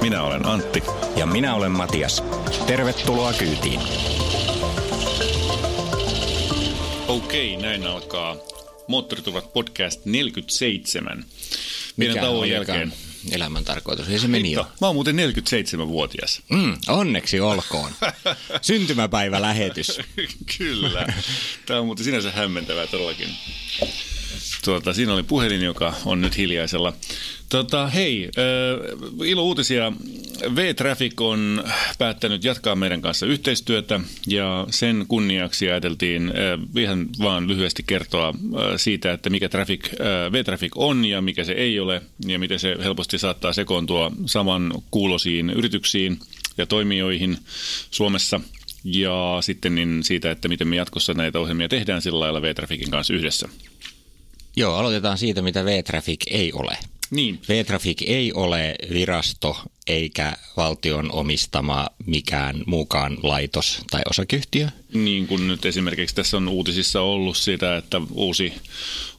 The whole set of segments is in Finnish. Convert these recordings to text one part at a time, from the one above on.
Minä olen Antti. Ja minä olen Matias. Tervetuloa kyytiin. Okei, näin alkaa Moottoriturvat podcast 47. Pienen tauon on jälkeen. Elämän tarkoitus. Ei se meni jo. Mä oon muuten 47-vuotias. Mm, onneksi olkoon. Syntymäpäivä lähetys. Kyllä. Tämä on muuten sinänsä hämmentävää todellakin. Tuota, siinä oli puhelin, joka on nyt hiljaisella. Tota, hei, äh, ilo uutisia. V-Traffic on päättänyt jatkaa meidän kanssa yhteistyötä ja sen kunniaksi ajateltiin äh, ihan vaan lyhyesti kertoa äh, siitä, että mikä traffic, äh, V-Traffic on ja mikä se ei ole ja miten se helposti saattaa sekoontua saman kuulosiin yrityksiin ja toimijoihin Suomessa ja sitten niin siitä, että miten me jatkossa näitä ohjelmia tehdään sillä lailla V-Trafficin kanssa yhdessä. Joo, aloitetaan siitä, mitä V-Traffic ei ole. Niin. V-Traffic ei ole virasto eikä valtion omistama mikään muukaan laitos tai osakeyhtiö. Niin kuin nyt esimerkiksi tässä on uutisissa ollut sitä, että uusi,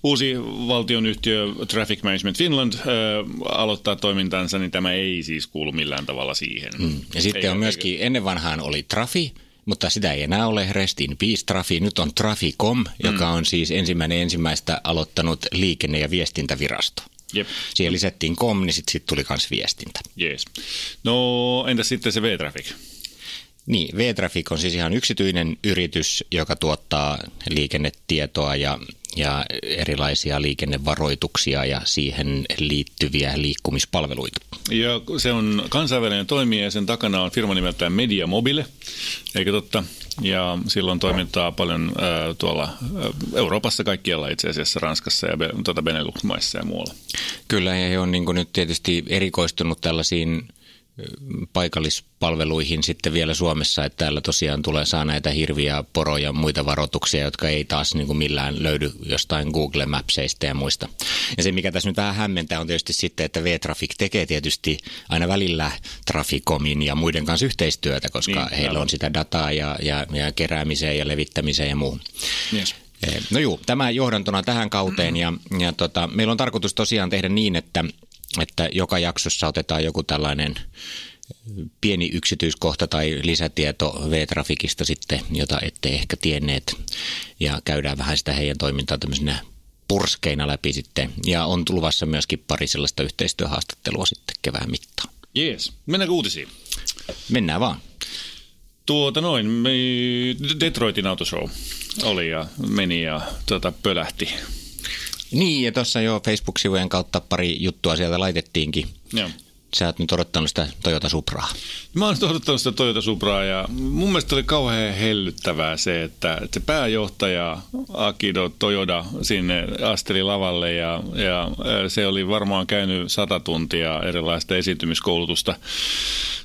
uusi valtionyhtiö Traffic Management Finland äh, aloittaa toimintansa, niin tämä ei siis kuulu millään tavalla siihen. Mm. Ja sitten Eikä- on myöskin, ennen vanhaan oli Trafi, mutta sitä ei enää ole, Rest in Peace Trafi. Nyt on Traficom, joka on siis ensimmäinen ensimmäistä aloittanut liikenne- ja viestintävirasto. Jep. Siihen lisättiin kom, niin sitten sit tuli myös viestintä. Jees. No entäs sitten se V-Traffic? Niin, V-Traffic on siis ihan yksityinen yritys, joka tuottaa liikennetietoa ja, ja erilaisia liikennevaroituksia ja siihen liittyviä liikkumispalveluita. Ja se on kansainvälinen toimija ja sen takana on firma nimeltään Media Mobile, eikö totta? Ja silloin toimintaa paljon äh, tuolla äh, Euroopassa kaikkialla itse asiassa, Ranskassa ja tuota Benelux-maissa ja muualla. Kyllä, ja he on niin nyt tietysti erikoistunut tällaisiin paikallispalveluihin sitten vielä Suomessa, että täällä tosiaan tulee saa näitä hirviä poroja ja muita varoituksia, jotka ei taas niin kuin millään löydy jostain Google Mapseista ja muista. Ja se, mikä tässä nyt vähän hämmentää, on tietysti sitten, että V-Traffic tekee tietysti aina välillä Traficomin ja muiden kanssa yhteistyötä, koska Niin, heillä on sitä dataa ja, ja, ja keräämiseen ja levittämiseen ja muuhun. Yes. Eh, No juu, tämä johdantona tähän kauteen ja, ja tota, meillä on tarkoitus tosiaan tehdä niin, että, että joka jaksossa otetaan joku tällainen pieni yksityiskohta tai lisätieto V-Trafikista sitten, jota ette ehkä tienneet ja käydään vähän sitä heidän toimintaa tämmöisenä purskeina läpi sitten ja on tulvassa myöskin pari sellaista yhteistyöhaastattelua sitten kevään mittaan. Jees. Mennäänkö uutisiin? Mennään vaan. Tuota noin, me Detroitin autoshow oli ja meni ja tuota, pölähti. Niin ja tuossa jo Facebook-sivujen kautta pari juttua sieltä laitettiinkin. Joo. Sä oot nyt odottanut sitä Toyota Supraa. Mä oon odottanut sitä Toyota Supraa ja mun mielestä oli kauhean hellyttävää se, että, että se pääjohtaja Akido Toyoda sinne asteli lavalle ja, ja se oli varmaan käynyt sata tuntia erilaista esiintymiskoulutusta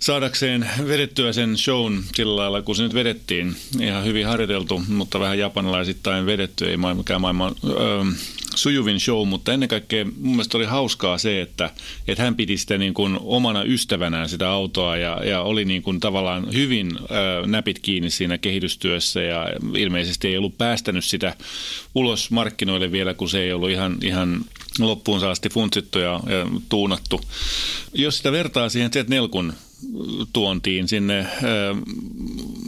saadakseen vedettyä sen shown sillä lailla, kun se nyt vedettiin. Ihan hyvin harjoiteltu, mutta vähän japanilaisittain vedetty, ei maailman, mikään maailman öö, sujuvin show, mutta ennen kaikkea mun mielestä oli hauskaa se, että, että hän piti sitä niin kuin omana ystävänään sitä autoa ja, ja oli niin kuin tavallaan hyvin ö, näpit kiinni siinä kehitystyössä ja ilmeisesti ei ollut päästänyt sitä ulos markkinoille vielä, kun se ei ollut ihan, ihan loppuun asti funtsittu ja, ja tuunattu. Jos sitä vertaa siihen Z4 tuontiin sinne, ö,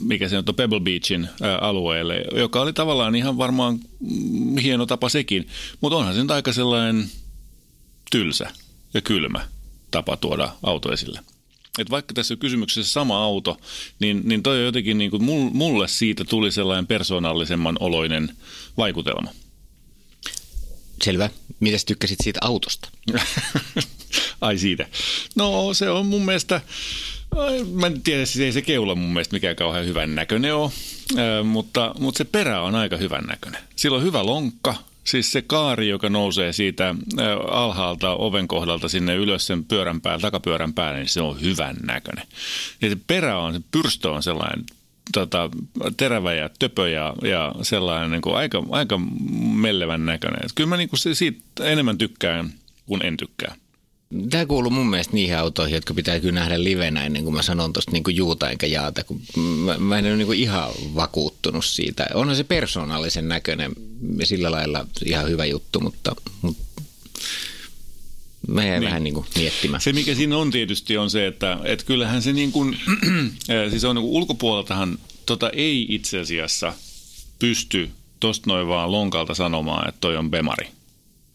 mikä se on, Pebble Beachin ö, alueelle, joka oli tavallaan ihan varmaan hieno tapa sekin, mutta onhan se nyt aika sellainen tylsä ja kylmä tapa tuoda auto esille. Et vaikka tässä kysymyksessä sama auto, niin, niin toi jotenkin niin kuin mulle siitä tuli sellainen persoonallisemman oloinen vaikutelma. Selvä. Mitäs tykkäsit siitä autosta? Ai siitä. No se on mun mielestä, mä en tiedä, siis ei se keula mun mielestä mikään kauhean hyvän näköinen ole, mutta, mutta se perä on aika hyvän näköinen. Sillä on hyvä lonkka, Siis se kaari, joka nousee siitä alhaalta oven kohdalta sinne ylös sen pyörän päälle, takapyörän päälle, niin se on hyvän näköinen. Ja se perä on, se pyrstö on sellainen tota, terävä ja töpö ja, ja sellainen niin kuin aika, aika mellevän näköinen. Et kyllä mä niin kuin siitä enemmän tykkään kuin en tykkää. Tämä kuuluu mun mielestä niihin autoihin, jotka pitää kyllä nähdä livenä ennen kuin mä sanon tuosta niin juuta enkä jaata, kun mä, mä en ole niin kuin ihan vakuuttunut siitä. Onhan se persoonallisen näköinen sillä lailla ihan hyvä juttu, mutta, mutta mä jäin niin. vähän niin kuin miettimään. Se mikä siinä on tietysti on se, että, että kyllähän se niin kuin, siis on niin kuin ulkopuoleltahan tota ei itse asiassa pysty tosta noin vaan lonkalta sanomaan, että toi on Bemari.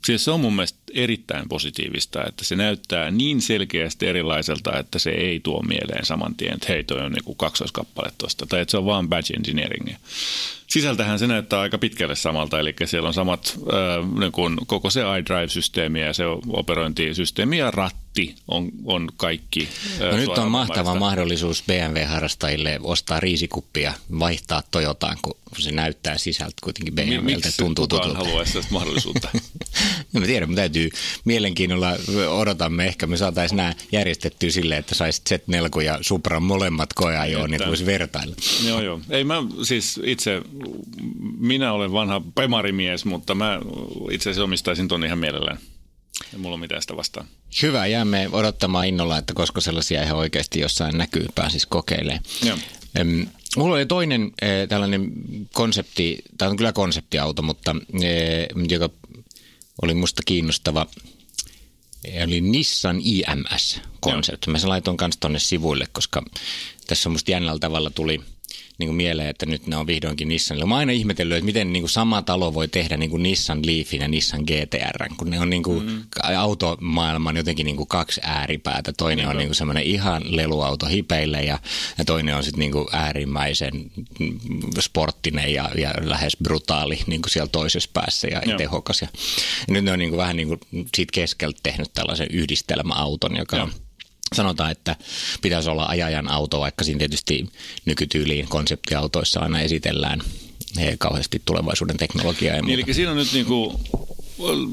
Siis se on mun mielestä erittäin positiivista, että se näyttää niin selkeästi erilaiselta, että se ei tuo mieleen saman tien, että hei toi on niin kaksoiskappale tuosta, tai että se on vaan badge engineering. Sisältähän se näyttää aika pitkälle samalta, eli siellä on samat äh, niin kuin koko se iDrive-systeemi ja se operointisysteemi ja ratti on, on kaikki. Äh, no nyt on mahtava mahdollisuus BMW-harrastajille ostaa riisikuppia, vaihtaa Toyotaan, kun se näyttää sisältä kuitenkin BMWltä. Miksi tuntuu kukaan haluaisi sellaista mahdollisuutta? no mä tiedän, mutta täytyy mielenkiinnolla odotamme. Ehkä me saataisiin nämä järjestettyä silleen, että saisi Z4 ja Supran molemmat koeajoon, niin voisi vertailla. Joo, joo. Ei mä siis itse, minä olen vanha pemarimies, mutta mä itse asiassa omistaisin ton ihan mielellään. Ei mulla mitään sitä vastaan. Hyvä, jäämme odottamaan innolla, että koska sellaisia ihan oikeasti jossain näkyy, pääsisi kokeilemaan. Joo. Mulla oli toinen äh, tällainen konsepti, tämä on kyllä konseptiauto, mutta äh, joka oli musta kiinnostava. Eli Nissan IMS-konsertti. Mä sen laitoin kanssa tonne sivuille, koska tässä musta jännällä tavalla tuli – niin kuin mieleen, että nyt ne on vihdoinkin Nissanilla. Mä oon aina ihmetellyt, että miten niin kuin sama talo voi tehdä niin kuin Nissan Leafin ja Nissan GTR, kun ne on niin kuin mm. automaailman jotenkin niin kuin kaksi ääripäätä. Toinen niin on niin kuin semmoinen ihan leluauto hipeille ja, ja toinen on sitten niin kuin äärimmäisen sporttinen ja, ja lähes brutaali niin kuin siellä toisessa päässä ja Joo. tehokas. Ja, ja nyt ne on niin kuin vähän niin kuin siitä keskeltä tehnyt tällaisen yhdistelmäauton, joka Joo. on sanotaan, että pitäisi olla ajajan auto, vaikka siinä tietysti nykytyyliin konseptiautoissa aina esitellään kauheasti tulevaisuuden teknologiaa. Ja niin, eli siinä on nyt niin kuin,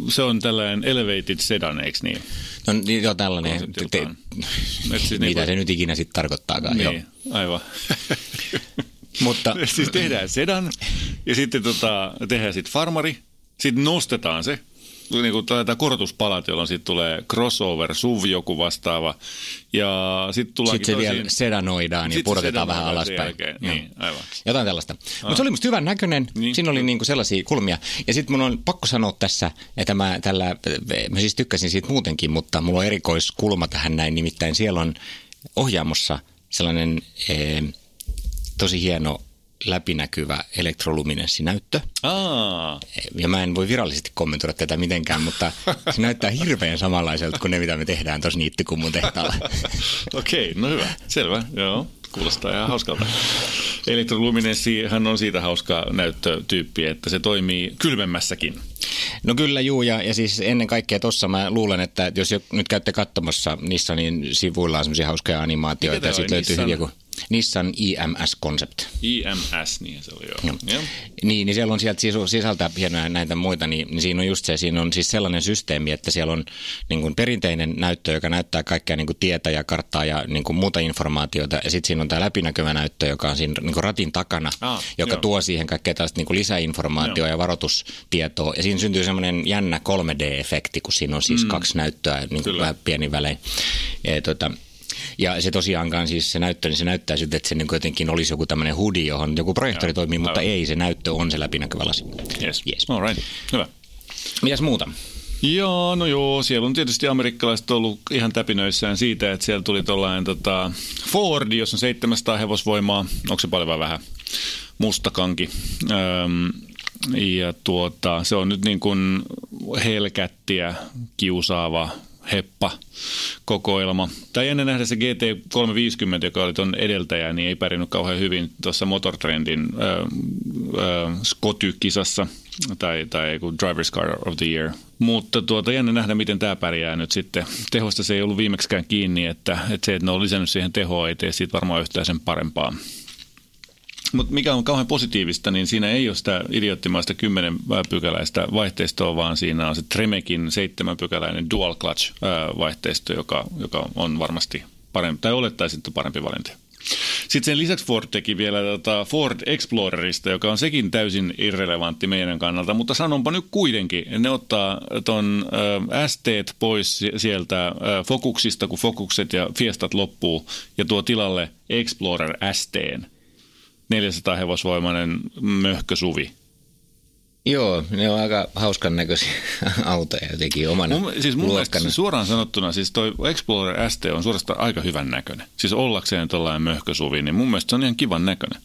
se on tällainen elevated sedan, eikö niin? No niin, joo, tällainen. Te, te, siis mitä niin se nyt ikinä sitten tarkoittaakaan. Niin, jo. aivan. Mutta, siis tehdään sedan ja sitten tota, tehdään sitten farmari, sitten nostetaan se niin kuin tätä korotuspalat, jolloin sitten tulee crossover, SUV joku vastaava. Ja sitten tullaan Sitten se vielä sedanoidaan ja pudotetaan vähän alaspäin. Niin, aivan. Jotain tällaista. Mutta se oli musta hyvän näköinen. Niin. Siinä oli niinku sellaisia kulmia. Ja sitten mun on pakko sanoa tässä, että mä tällä, mä siis tykkäsin siitä muutenkin, mutta mulla on erikoiskulma tähän näin. Nimittäin siellä on ohjaamossa sellainen eh, tosi hieno läpinäkyvä elektroluminenssinäyttö. Aa. Ja mä en voi virallisesti kommentoida tätä mitenkään, mutta se näyttää hirveän samanlaiselta kuin ne, mitä me tehdään tuossa niittikummun tehtaalla. Okei, okay, no hyvä. Selvä, joo. Kuulostaa ihan hauskalta. Elektroluminessi on siitä hauska näyttötyyppi, että se toimii kylmemmässäkin. No kyllä, juu, ja, ja siis ennen kaikkea tuossa mä luulen, että jos nyt käytte katsomassa Nissanin sivuilla on semmoisia hauskoja animaatioita, ja sitten löytyy Nissan... joku... Nissan IMS Concept. IMS, niin se oli joo. No. Niin, niin siellä on sieltä sisältä hienoja näitä muita, niin, niin siinä on just se, siinä on siis sellainen systeemi, että siellä on niin kuin perinteinen näyttö, joka näyttää kaikkea niin kuin tietä ja karttaa ja niin kuin muuta informaatiota, ja sitten siinä on tämä läpinäkyvä näyttö, joka on siinä niin kuin ratin takana, ah, joka joo. tuo siihen kaikkea tällaista niin kuin lisäinformaatiota ja varoitustietoa, ja siinä syntyy semmoinen jännä 3D-efekti, kun siinä on siis mm. kaksi näyttöä niin kuin vähän pieni välein. Ja, tuota, ja se tosiaankaan siis se näyttö, niin se näyttää siltä, että se niin jotenkin olisi joku tämmöinen hoodie, johon joku projektori Joo, toimii, mutta aivan. ei, se näyttö on se läpinäkyvä lasi. Yes. yes. All right. Hyvä. Mitäs muuta? Joo, no joo, siellä on tietysti amerikkalaiset ollut ihan täpinöissään siitä, että siellä tuli tuollainen tota, Ford, jossa on 700 hevosvoimaa, onko se paljon vai vähän, mustakanki. Öm, ja tuota, se on nyt niin kuin helkättiä, kiusaava heppa kokoelma. Tai ennen nähdä se GT350, joka oli tuon edeltäjä, niin ei pärjännyt kauhean hyvin tuossa Motortrendin äh, äh, Skoty-kisassa tai, tai Driver's Car of the Year. Mutta tuota, jännä nähdä, miten tämä pärjää nyt sitten. Tehosta se ei ollut viimeksikään kiinni, että, että se, että ne on lisännyt siihen tehoa, ei tee siitä varmaan yhtään sen parempaa. Mutta mikä on kauhean positiivista, niin siinä ei ole sitä idioottimaista 10 pykäläistä vaihteistoa, vaan siinä on se Tremekin 7 pykäläinen dual clutch vaihteisto, joka, joka on varmasti parempi, tai olettaisiin, että parempi valinta. Sitten sen lisäksi Ford teki vielä tota Ford Explorerista, joka on sekin täysin irrelevantti meidän kannalta, mutta sanonpa nyt kuitenkin, ne ottaa ton äh, ST pois sieltä äh, Focuksista, kun Focukset ja Fiestat loppuu, ja tuo tilalle Explorer STn. 400 hevosvoimainen möhkösuvi. Joo, ne on aika hauskan näköisiä autoja jotenkin omana mun, Siis mun mielestä suoraan sanottuna, siis toi Explorer ST on suorastaan aika hyvän näköinen. Siis ollakseen tällainen möhkösuvi, niin mun mielestä se on ihan kivan näköinen.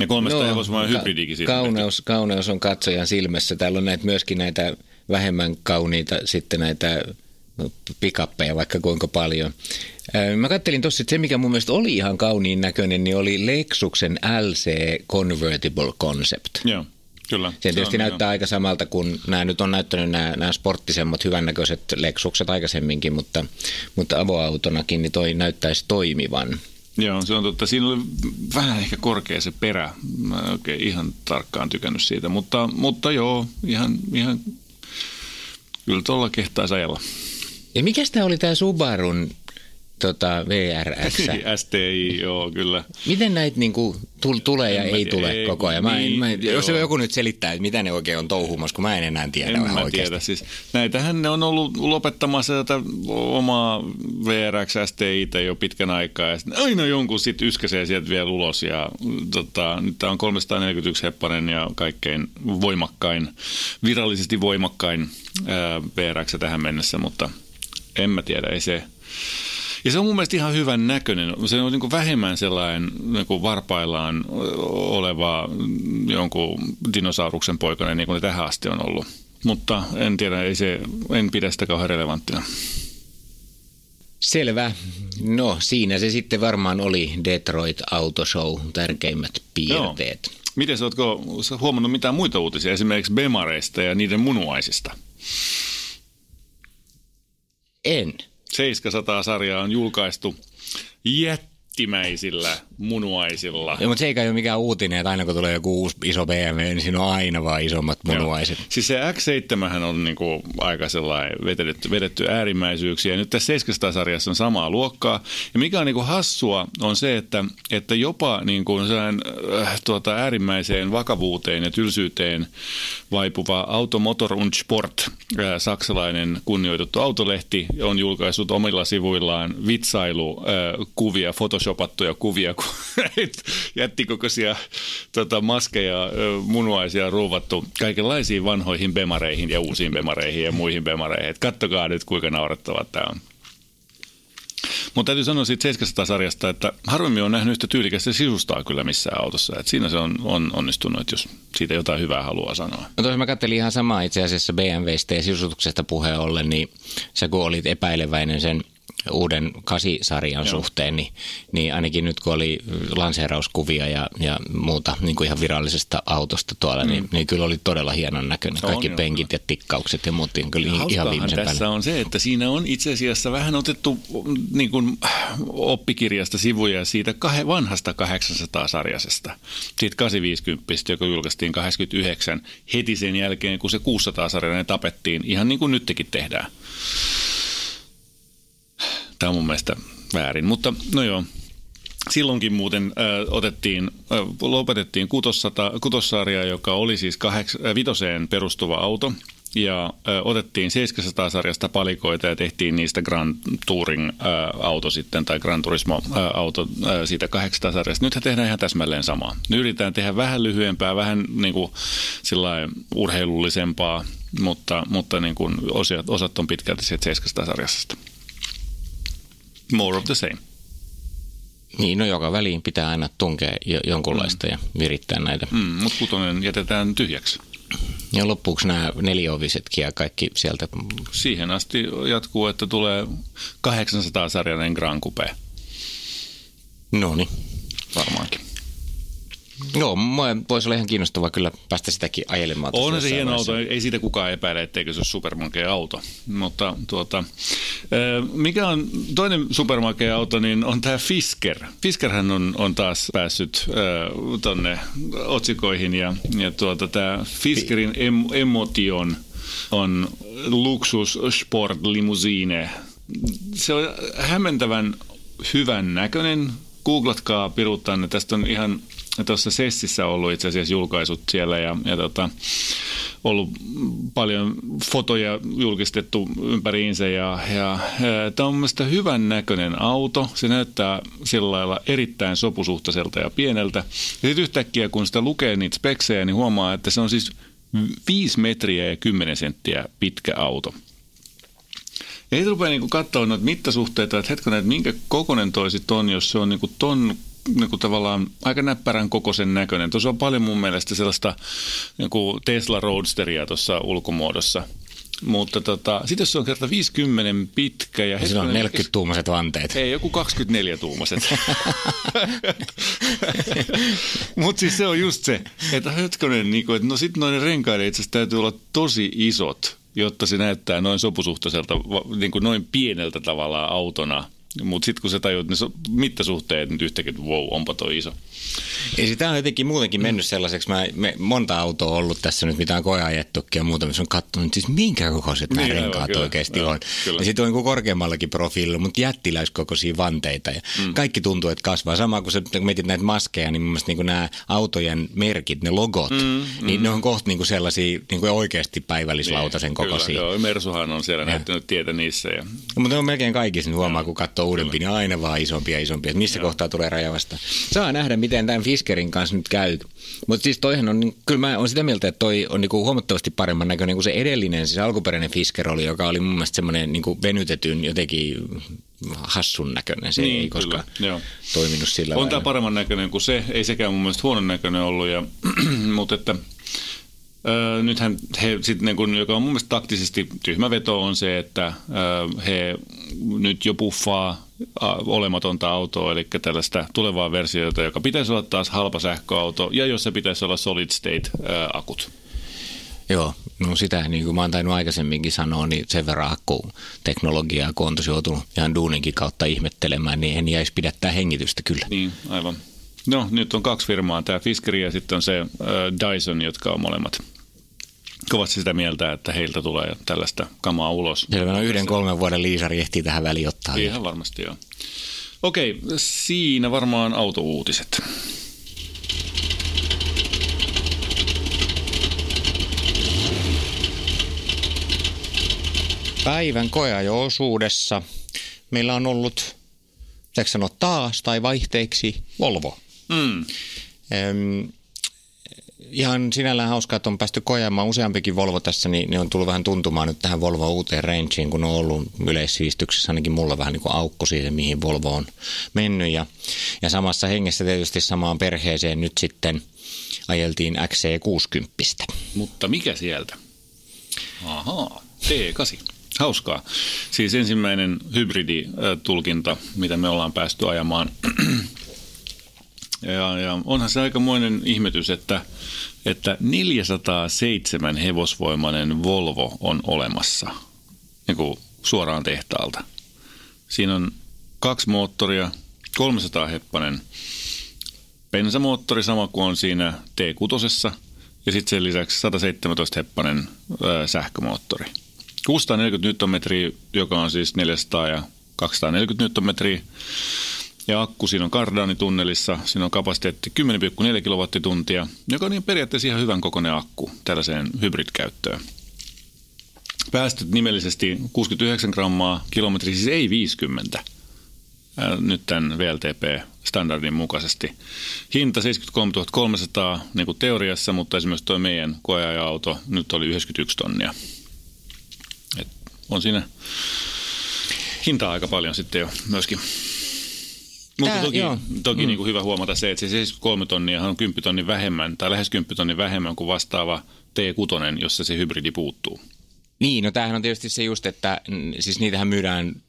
Ja 300 no, hevosvoimainen ka- hybridikin siitä. Kauneus, kauneus on katsojan silmässä. Täällä on näitä myöskin näitä vähemmän kauniita sitten näitä pikappeja vaikka kuinka paljon. Mä kattelin tuossa, että se mikä mun mielestä oli ihan kauniin näköinen, niin oli Lexuksen LC Convertible Concept. Joo. Kyllä. Se tietysti on, näyttää jo. aika samalta kuin nämä nyt on näyttänyt nämä, nämä sporttisemmat hyvännäköiset Lexukset aikaisemminkin, mutta, mutta avoautonakin niin toi näyttäisi toimivan. Joo, se on totta. Siinä oli vähän ehkä korkea se perä. Mä en oikein ihan tarkkaan tykännyt siitä, mutta, mutta joo, ihan, ihan kyllä tuolla kehtaisi ajella. Ja mikä tämä oli tämä Subarun tota, VRS. STI, joo, kyllä. Miten näitä niinku tul- tulee ja ei tule ei, koko ajan? Mä en, niin, mä en, jos joku nyt selittää, että mitä ne oikein on touhumassa, kun mä en enää tiedä en mä oikeasti. tiedä. Siis, näitähän ne on ollut lopettamassa tätä omaa VRX STI jo pitkän aikaa. Ja aina jonkun sitten yskäsee sieltä vielä ulos. Ja, tota, nyt tämä on 341 heppanen ja kaikkein voimakkain, virallisesti voimakkain ää, VRX tähän mennessä, mutta en mä tiedä, ei se ja se on mun mielestä ihan hyvän näköinen. Se on niin kuin vähemmän sellainen niin kuin varpaillaan oleva jonkun dinosauruksen poikainen, niin kuin ne tähän asti on ollut. Mutta en tiedä, ei se, en pidä sitä kauhean relevanttina. Selvä. No siinä se sitten varmaan oli Detroit Auto Show tärkeimmät piirteet. Joo. Miten oletko huomannut mitään muita uutisia, esimerkiksi Bemareista ja niiden munuaisista? En. 700-sarjaa on julkaistu jättimäisillä munuaisilla. Joo, mutta se ei kai ole mikään uutinen, että aina kun tulee joku uusi iso BMW, niin siinä on aina vaan isommat munuaiset. Joo. Siis se X7 on niinku aika sellainen vedetty, vedetty äärimmäisyyksiä. Nyt tässä 700-sarjassa on samaa luokkaa. Ja mikä on niinku hassua, on se, että, että jopa niinku äh, tuota, äärimmäiseen vakavuuteen ja tylsyyteen vaipuva Automotor und Sport, äh, saksalainen kunnioitettu autolehti, on julkaissut omilla sivuillaan vitsailukuvia, äh, photoshopattuja kuvia, jättikokoisia tota, maskeja, munuaisia ruuvattu kaikenlaisiin vanhoihin bemareihin ja uusiin bemareihin ja muihin bemareihin. Et kattokaa nyt, kuinka naurettava tämä on. Mutta täytyy sanoa siitä 700-sarjasta, että harvemmin on nähnyt yhtä tyylikästä sisustaa kyllä missään autossa. Et siinä se on, on onnistunut, jos siitä jotain hyvää haluaa sanoa. No tosiaan mä kattelin ihan samaa itse asiassa BMWstä ja sisustuksesta puheen ollen, niin sä kun olit epäileväinen sen – uuden kasisarjan Joo. suhteen, niin, niin ainakin nyt kun oli lanseerauskuvia ja, ja muuta niin kuin ihan virallisesta autosta tuolla, niin, mm. niin, niin kyllä oli todella hienon näköinen. Kaikki on, penkit ja tikkaukset ja muut niin kyllä ja ihan viimeisen tässä päälle. on se, että siinä on itse asiassa vähän otettu niin kuin oppikirjasta sivuja siitä kah- vanhasta 800-sarjasesta. Siitä 850, joka julkaistiin 89 heti sen jälkeen, kun se 600-sarjainen tapettiin, ihan niin kuin nytkin tehdään. Tämä on mun mielestä väärin, mutta no joo. Silloinkin muuten äh, otettiin, äh, lopetettiin kutossata, kutossarja, joka oli siis kaheks, äh, vitoseen perustuva auto, ja äh, otettiin 700-sarjasta palikoita ja tehtiin niistä Grand Touring-auto sitten, tai Grand Turismo-auto äh, siitä 800-sarjasta. Nythän tehdään ihan täsmälleen samaa. Nyt yritetään tehdä vähän lyhyempää, vähän niin kuin urheilullisempaa, mutta, mutta niin kuin osat, osat on pitkälti 700-sarjasta more of the same. Niin, no joka väliin pitää aina tunkea jonkunlaista mm. ja virittää näitä. Mm, mutta kutonen jätetään tyhjäksi. Ja loppuksi nämä neliovisetkin ja kaikki sieltä. Siihen asti jatkuu, että tulee 800-sarjainen Grand Coupe. No niin. Varmaankin. Joo, voisi olla ihan kiinnostavaa kyllä päästä sitäkin ajelemaan. On se hieno auto, ei siitä kukaan epäile, etteikö se ole supermakea auto. Mutta tuota, mikä on toinen supermakea auto, niin on tämä Fisker. Fiskerhän on, on taas päässyt tuonne otsikoihin ja, ja tuota, tämä Fiskerin em, Emotion on luksus sport limousine. Se on hämmentävän hyvän näköinen. Googlatkaa piruuttanne. Tästä on ihan tuossa Sessissä ollut itse asiassa julkaisut siellä ja, ja tota, ollut paljon fotoja julkistettu ympäriinsä ja, ja tämä on mielestäni hyvän näköinen auto. Se näyttää sillä lailla erittäin sopusuhtaiselta ja pieneltä. Ja sitten yhtäkkiä kun sitä lukee niitä speksejä, niin huomaa, että se on siis 5 metriä ja 10 senttiä pitkä auto. Ja sitten rupeaa niinku katsoa noita mittasuhteita, että hetkinen, että minkä kokonen toi sit on, jos se on niinku ton niinku tavallaan aika näppärän kokoisen näköinen. Tuossa on paljon mun mielestä sellaista niinku Tesla Roadsteria tuossa ulkomuodossa. Mutta tota, sitten jos se on kerta 50 pitkä ja... Ja sillä on hetkinen, 40-tuumaiset vanteet. ei, joku 24 tuumaset. Mutta siis se on just se, että hetkonen, niin kuin, että no sitten noiden renkaiden itse asiassa täytyy olla tosi isot, jotta se näyttää noin sopusuhtaiselta, niin kuin noin pieneltä tavallaan autona. Mutta sitten kun sä tajuat ne so- mittasuhteet, niin yhtäkkiä, että wow, onpa toi iso. Ja sitä on jotenkin muutenkin mennyt sellaiseksi. Mä me, monta autoa ollut tässä nyt, mitä on koeajettukin ja muuta, missä on katsonut, siis minkä kokoiset nämä Niin, renkaat kyllä, oikeasti joo, on. kyllä. Ja sitten on niin korkeammallakin profiililla, mutta jättiläiskokoisia vanteita. Ja mm. Kaikki tuntuu, että kasvaa. Sama kuin sä kun mietit näitä maskeja, niin mun mielestä niin nämä autojen merkit, ne logot, mm, niin ne on kohta niin sellaisia niin kuin oikeasti päivällislautasen Niin, kokoisia. Kyllä, joo, Mersuhan on siellä näyttänyt tietä niissä. Ja, No, mutta ne on melkein kaikissa, niin huomaa, kun katsoo uudempi, niin aina vaan isompia ja isompia. Että missä kohtaa tulee raja vastaan. Saa nähdä, miten tämän Fiskerin kanssa nyt käy. Mutta siis toihan on, niin- kyllä mä olen sitä mieltä, että toi on niinku huomattavasti paremman näköinen kuin se edellinen, siis alkuperäinen Fisker oli, joka oli mun mielestä semmoinen niinku venytetyn jotenkin hassun näköinen. Se Niin, ei koskaan kyllä, joo. toiminut sillä On lailla. tämä paremman näköinen kuin se, ei sekään mun mielestä huonon näköinen ollut, ja, mutta että Öö, nythän he sitten, niin kun, joka on mun mielestä taktisesti tyhmä veto, on se, että öö, he nyt jo puffaa olematonta autoa, eli tällaista tulevaa versiota, joka pitäisi olla taas halpa sähköauto, ja jossa pitäisi olla solid state öö, akut. Joo, no sitä niin kuin mä oon tainnut aikaisemminkin sanoa, niin sen verran akkuteknologiaa, kun on tosi joutunut ihan duuninkin kautta ihmettelemään, niin en jäisi pidättää hengitystä kyllä. Niin, aivan. No, nyt on kaksi firmaa, tämä Fiskeri ja sitten on se äh, Dyson, jotka on molemmat kovasti sitä mieltä, että heiltä tulee tällaista kamaa ulos. Selvä, yhden kolmen vuoden liisari ehtii tähän väliin ottaa. Ihan varmasti joo. Okei, siinä varmaan autouutiset. Päivän koeajo-osuudessa meillä on ollut, pitääkö sanoa taas tai vaihteeksi, Volvo. Mm. Öm, ihan sinällään hauskaa, että on päästy koeamaan useampikin Volvo tässä, niin ne on tullut vähän tuntumaan nyt tähän Volvo uuteen rangeen, kun on ollut yleissivistyksessä ainakin mulla vähän niin kuin aukko siihen, mihin Volvo on mennyt. Ja, ja samassa hengessä tietysti samaan perheeseen nyt sitten ajeltiin XC60. Mutta mikä sieltä? Ahaa, T8. Hauskaa. Siis ensimmäinen hybriditulkinta, mitä me ollaan päästy ajamaan. Ja, ja onhan se aikamoinen ihmetys, että, että 407 hevosvoimainen Volvo on olemassa niin kuin suoraan tehtaalta. Siinä on kaksi moottoria, 300 heppanen bensamoottori sama kuin on siinä T6 ja sitten sen lisäksi 117 heppanen ö, sähkömoottori. 640 Nm, joka on siis 400 ja 240 Nm. Ja akku siinä on Cardani-tunnelissa, siinä on kapasiteetti 10,4 kilowattituntia, joka on niin periaatteessa ihan hyvän kokoinen akku tällaiseen hybrid-käyttöön. Päästöt nimellisesti 69 grammaa kilometri, siis ei 50 ää, nyt tämän VLTP-standardin mukaisesti. Hinta 73 300 niin kuin teoriassa, mutta esimerkiksi tuo meidän koeaja-auto nyt oli 91 tonnia. Et on siinä hintaa aika paljon sitten jo myöskin. Mutta Tää, toki, joo. toki Mm. niin kuin hyvä huomata se, että se 73 tonnia on 10 tonnin vähemmän, tai lähes 10 tonnin vähemmän kuin vastaava T6, jossa se hybridi puuttuu. Niin, no tämähän on tietysti se just, että siis niitähän myydään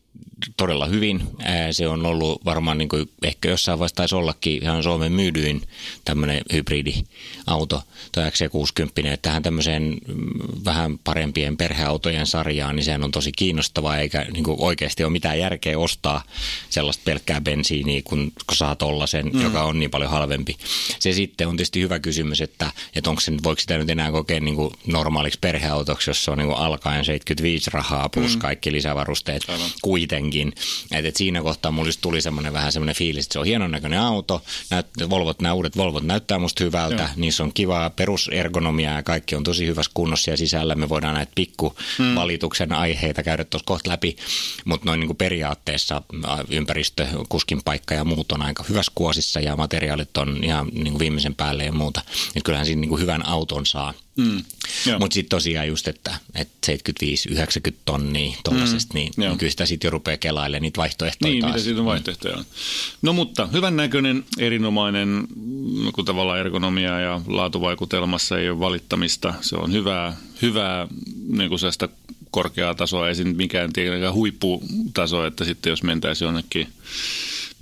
todella hyvin. Se on ollut varmaan niin kuin, ehkä jossain vaiheessa taisi ollakin ihan Suomen myydyin tämmöinen hybridiauto, toi XC60, että tähän tämmöiseen mm, vähän parempien perheautojen sarjaan, niin sehän on tosi kiinnostavaa, eikä niin kuin oikeasti ole mitään järkeä ostaa sellaista pelkkää bensiiniä, kun, kun saa tollasen, mm. joka on niin paljon halvempi. Se sitten on tietysti hyvä kysymys, että, että onko se, voiko sitä nyt enää kokea niin kuin normaaliksi perheautoksi, jos se on niin kuin alkaen 75 rahaa plus mm. kaikki lisävarusteet Aivan. Kuitenkin. Et, et siinä kohtaa mulle tuli semmoinen vähän semmoinen fiilis, että se on hienon näköinen auto. Näyt, Volvot, nämä uudet Volvot näyttää musta hyvältä. Joo. Niissä on kivaa perusergonomiaa ja kaikki on tosi hyvässä kunnossa ja sisällä me voidaan näitä pikkuvalituksen hmm. aiheita käydä tuossa kohta läpi. Mutta noin niin kuin periaatteessa ympäristö, kuskin paikka ja muut on aika hyvässä kuosissa ja materiaalit on ihan niin kuin viimeisen päälle ja muuta. Et kyllähän siinä niin kuin hyvän auton saa. Mm. Mutta sitten tosiaan just, että, että 75-90 tonnia tuollaisesta, mm. niin, niin kyllä sitä sitten jo rupeaa kelailemaan niitä vaihtoehtoja Niin, taas. mitä siitä on vaihtoehtoja on. No mutta hyvän näköinen, erinomainen, kun tavallaan ergonomia ja laatuvaikutelmassa ei ole valittamista. Se on hyvää, hyvää niin kuin korkeaa tasoa, ei se mikään tietenkään huipputaso, että sitten jos mentäisiin jonnekin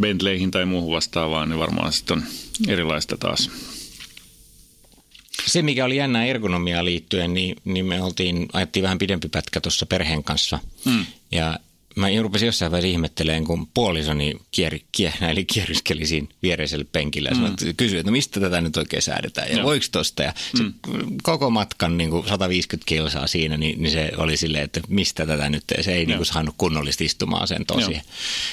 Bentleyhin tai muuhun vastaavaan, niin varmaan sitten on erilaista taas. Se, mikä oli jännää ergonomiaa liittyen, niin, niin me oltiin, ajettiin vähän pidempi pätkä tuossa perheen kanssa. Mm. Ja mä rupesin jossain vaiheessa ihmettelemään, kun puolisoni kier, eli kieriskeli siinä viereisellä penkillä ja mm. kysyi, että no mistä tätä nyt oikein säädetään ja Joo. voiko tosta. Ja se mm. koko matkan niin kuin 150 kilsaa siinä, niin, niin, se oli silleen, että mistä tätä nyt, se ei niin kuin saanut kunnollista istumaan sen tosi. Ja,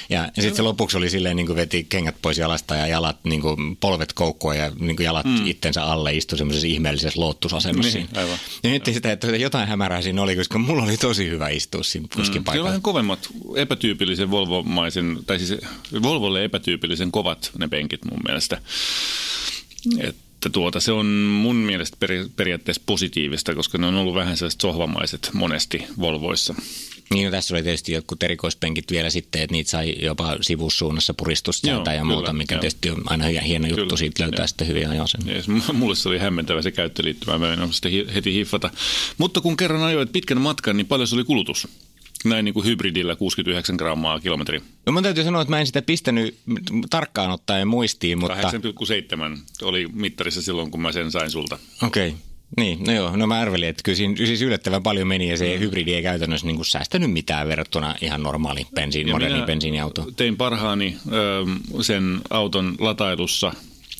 ja sitten se lopuksi oli silleen, niin kuin veti kengät pois jalasta ja jalat, niin kuin polvet koukkua ja niin kuin jalat mm. itsensä alle istui semmoisessa ihmeellisessä loottusasennossa niin, Aivan. Ja nyt sitä, että jotain hämärää siinä oli, koska mulla oli tosi hyvä istua siinä kuskin mm. paikalla. On vähän kovemmat epätyypillisen Volvomaisen, tai siis Volvolle epätyypillisen kovat ne penkit mun mielestä. Että tuota, se on mun mielestä peri, periaatteessa positiivista, koska ne on ollut vähän sellaiset sohvamaiset monesti Volvoissa. Niin, no, tässä oli tietysti jotkut erikoispenkit vielä sitten, että niitä sai jopa sivussuunnassa puristusta Joo, ja muuta, kyllä, mikä jo. tietysti on aina hieno juttu, kyllä, siitä löytää jo. sitten hyviä ajoasemia. Yes, mulle se oli hämmentävä se käyttöliittymä, mä en sitten heti hiffata. Mutta kun kerran ajoit pitkän matkan, niin paljon se oli kulutus? Näin niin kuin hybridillä 69 grammaa kilometri. No mun täytyy sanoa, että mä en sitä pistänyt tarkkaan ottaen muistiin, mutta... 8,7 oli mittarissa silloin, kun mä sen sain sulta. Okei. Okay. Niin, no joo, no mä arvelin, että kyllä siinä siis yllättävän paljon meni ja se mm. hybridi ei käytännössä niin kuin säästänyt mitään verrattuna ihan normaali bensiin, moderni bensiiniauto. Tein parhaani ö, sen auton latailussa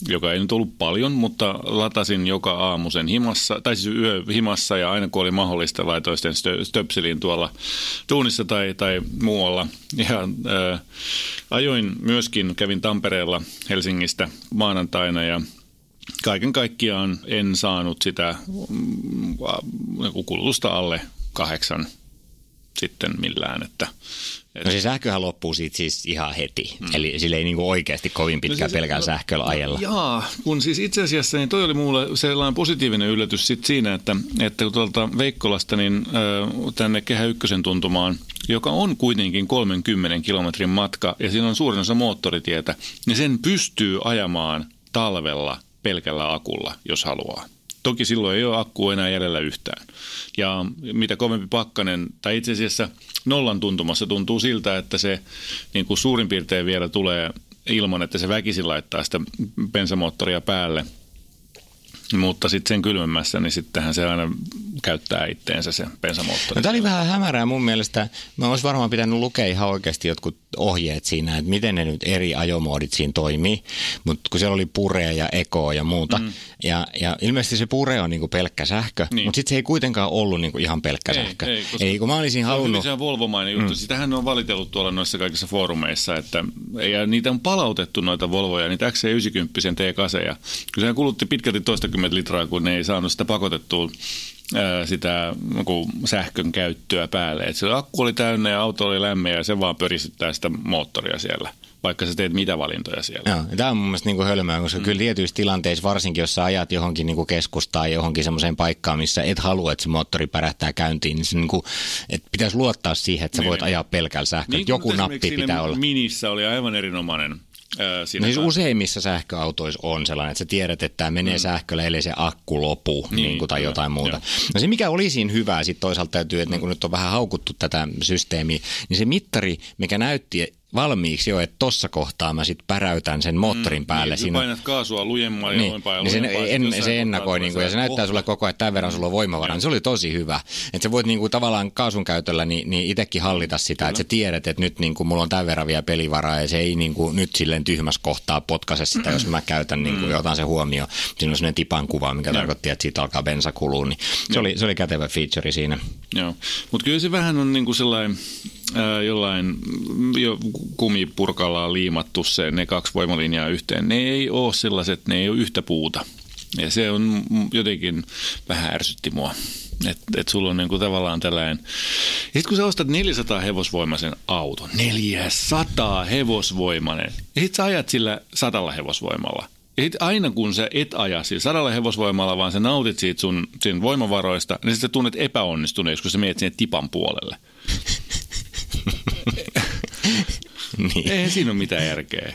joka ei nyt ollut paljon, mutta latasin joka aamu sen himassa, tai siis yö himassa ja aina kun oli mahdollista laitoin sitten stöpselin tuolla tuunissa tai, tai muualla. Ja ää, ajoin myöskin, kävin Tampereella Helsingistä maanantaina ja kaiken kaikkiaan en saanut sitä mm, kulutusta alle kahdeksan sitten millään, että No se sähköhän loppuu siitä siis ihan heti, mm. eli sille ei niinku oikeasti kovin pitkään no siis, pelkään no, sähköllä ajella. Jaa, kun siis itse asiassa niin toi oli mulle sellainen positiivinen yllätys sit siinä, että, että tuolta Veikkolasta niin, äh, tänne Kehä Ykkösen tuntumaan, joka on kuitenkin 30 kilometrin matka ja siinä on suurin osa moottoritietä, niin sen pystyy ajamaan talvella pelkällä akulla, jos haluaa. Toki silloin ei ole akkua enää jäljellä yhtään. Ja mitä kovempi pakkanen, tai itse asiassa nollan tuntumassa tuntuu siltä, että se niin kuin suurin piirtein vielä tulee ilman, että se väkisin laittaa sitä bensamoottoria päälle – mutta sitten sen kylmemmässä, niin sittenhän se aina käyttää itteensä se bensamoottori. No, tämä oli vähän hämärää mun mielestä. Mä olisi varmaan pitänyt lukea ihan oikeasti jotkut ohjeet siinä, että miten ne nyt eri ajomoodit siinä toimii. Mutta kun siellä oli pure ja eko ja muuta. Mm. Ja, ja ilmeisesti se pure on niinku pelkkä sähkö, niin. mutta sitten se ei kuitenkaan ollut niinku ihan pelkkä ei, sähkö. Ei, Eli kun mä olisin halunnut... Se on Volvomainen juttu. Mm. Sitähän on valitellut tuolla noissa kaikissa foorumeissa, että ja niitä on palautettu noita Volvoja, niitä XC90 T8. Kun se kulutti pitkälti toistakymmentä 20 litraa, kun ne ei saanut sitä pakotettua sitä niin sähkön käyttöä päälle. Et se akku oli täynnä ja auto oli lämmin ja se vaan pöristyttää sitä moottoria siellä vaikka sä teet mitä valintoja siellä. Joo, tämä on mun mielestä niin hölmöä, koska mm. kyllä tietyissä tilanteissa, varsinkin jos sä ajat johonkin niin keskustaan, johonkin semmoiseen paikkaan, missä et halua, että se moottori pärähtää käyntiin, niin, se niin kuin, että pitäisi luottaa siihen, että sä niin. voit ajaa pelkällä sähköllä. Niin, Joku nappi pitää olla. Minissä oli aivan erinomainen siinä No siis päällä. useimmissa sähköautoissa on sellainen, että sä tiedät, että tämä menee mm. sähköllä, ellei se akku lopu niin, Niin, niin kuin, tai kyllä, jotain muuta. joo. No se mikä oli siinä hyvää sitten toisaalta täytyy, että mm. niin kun nyt on vähän haukuttu tätä systeemiä, niin se mittari, mikä näytti valmiiksi jo, että tossa kohtaa mä sitten päräytän sen moottorin päälle. Niin, Siinä painat kaasua lujemmaa ja niin, lujempaa ja niin se, lujempaa, sit en, se ennakoi niin kuin, ja se näyttää oh. sulle koko ajan, että tämän verran sulla on voimavaraa. Niin se oli tosi hyvä. Että sä voit niin kuin, tavallaan kaasun käytöllä niin, niin itsekin hallita sitä, että sä tiedät, että nyt niin kuin, mulla on tämän verran vielä pelivaraa ja se ei niin kuin, nyt silleen tyhmässä kohtaa potkaise sitä, jos mä käytän niin kuin, ja otan se huomioon. Siinä on sellainen tipan kuva, mikä tarkoitti, että siitä alkaa bensa kulua. Niin se, oli, se oli kätevä feature siinä. Joo, mutta kyllä se vähän on niinku sellainen jollain jo kumipurkalla liimattu se, ne kaksi voimalinjaa yhteen. Ne ei ole sellaiset, ne ei ole yhtä puuta. Ja se on jotenkin vähän ärsytti mua. Että et sulla on niinku tavallaan tällainen... Sitten kun sä ostat 400 hevosvoimaisen auton, 400 hevosvoimainen, ja sitten sä ajat sillä sadalla hevosvoimalla. Ja sit aina kun sä et aja sillä sadalla hevosvoimalla, vaan sä nautit siitä sun, sun voimavaroista, niin sitten sä tunnet epäonnistuneeksi, kun sä menet sinne tipan puolelle. niin. Eihän siinä ole mitään järkeä.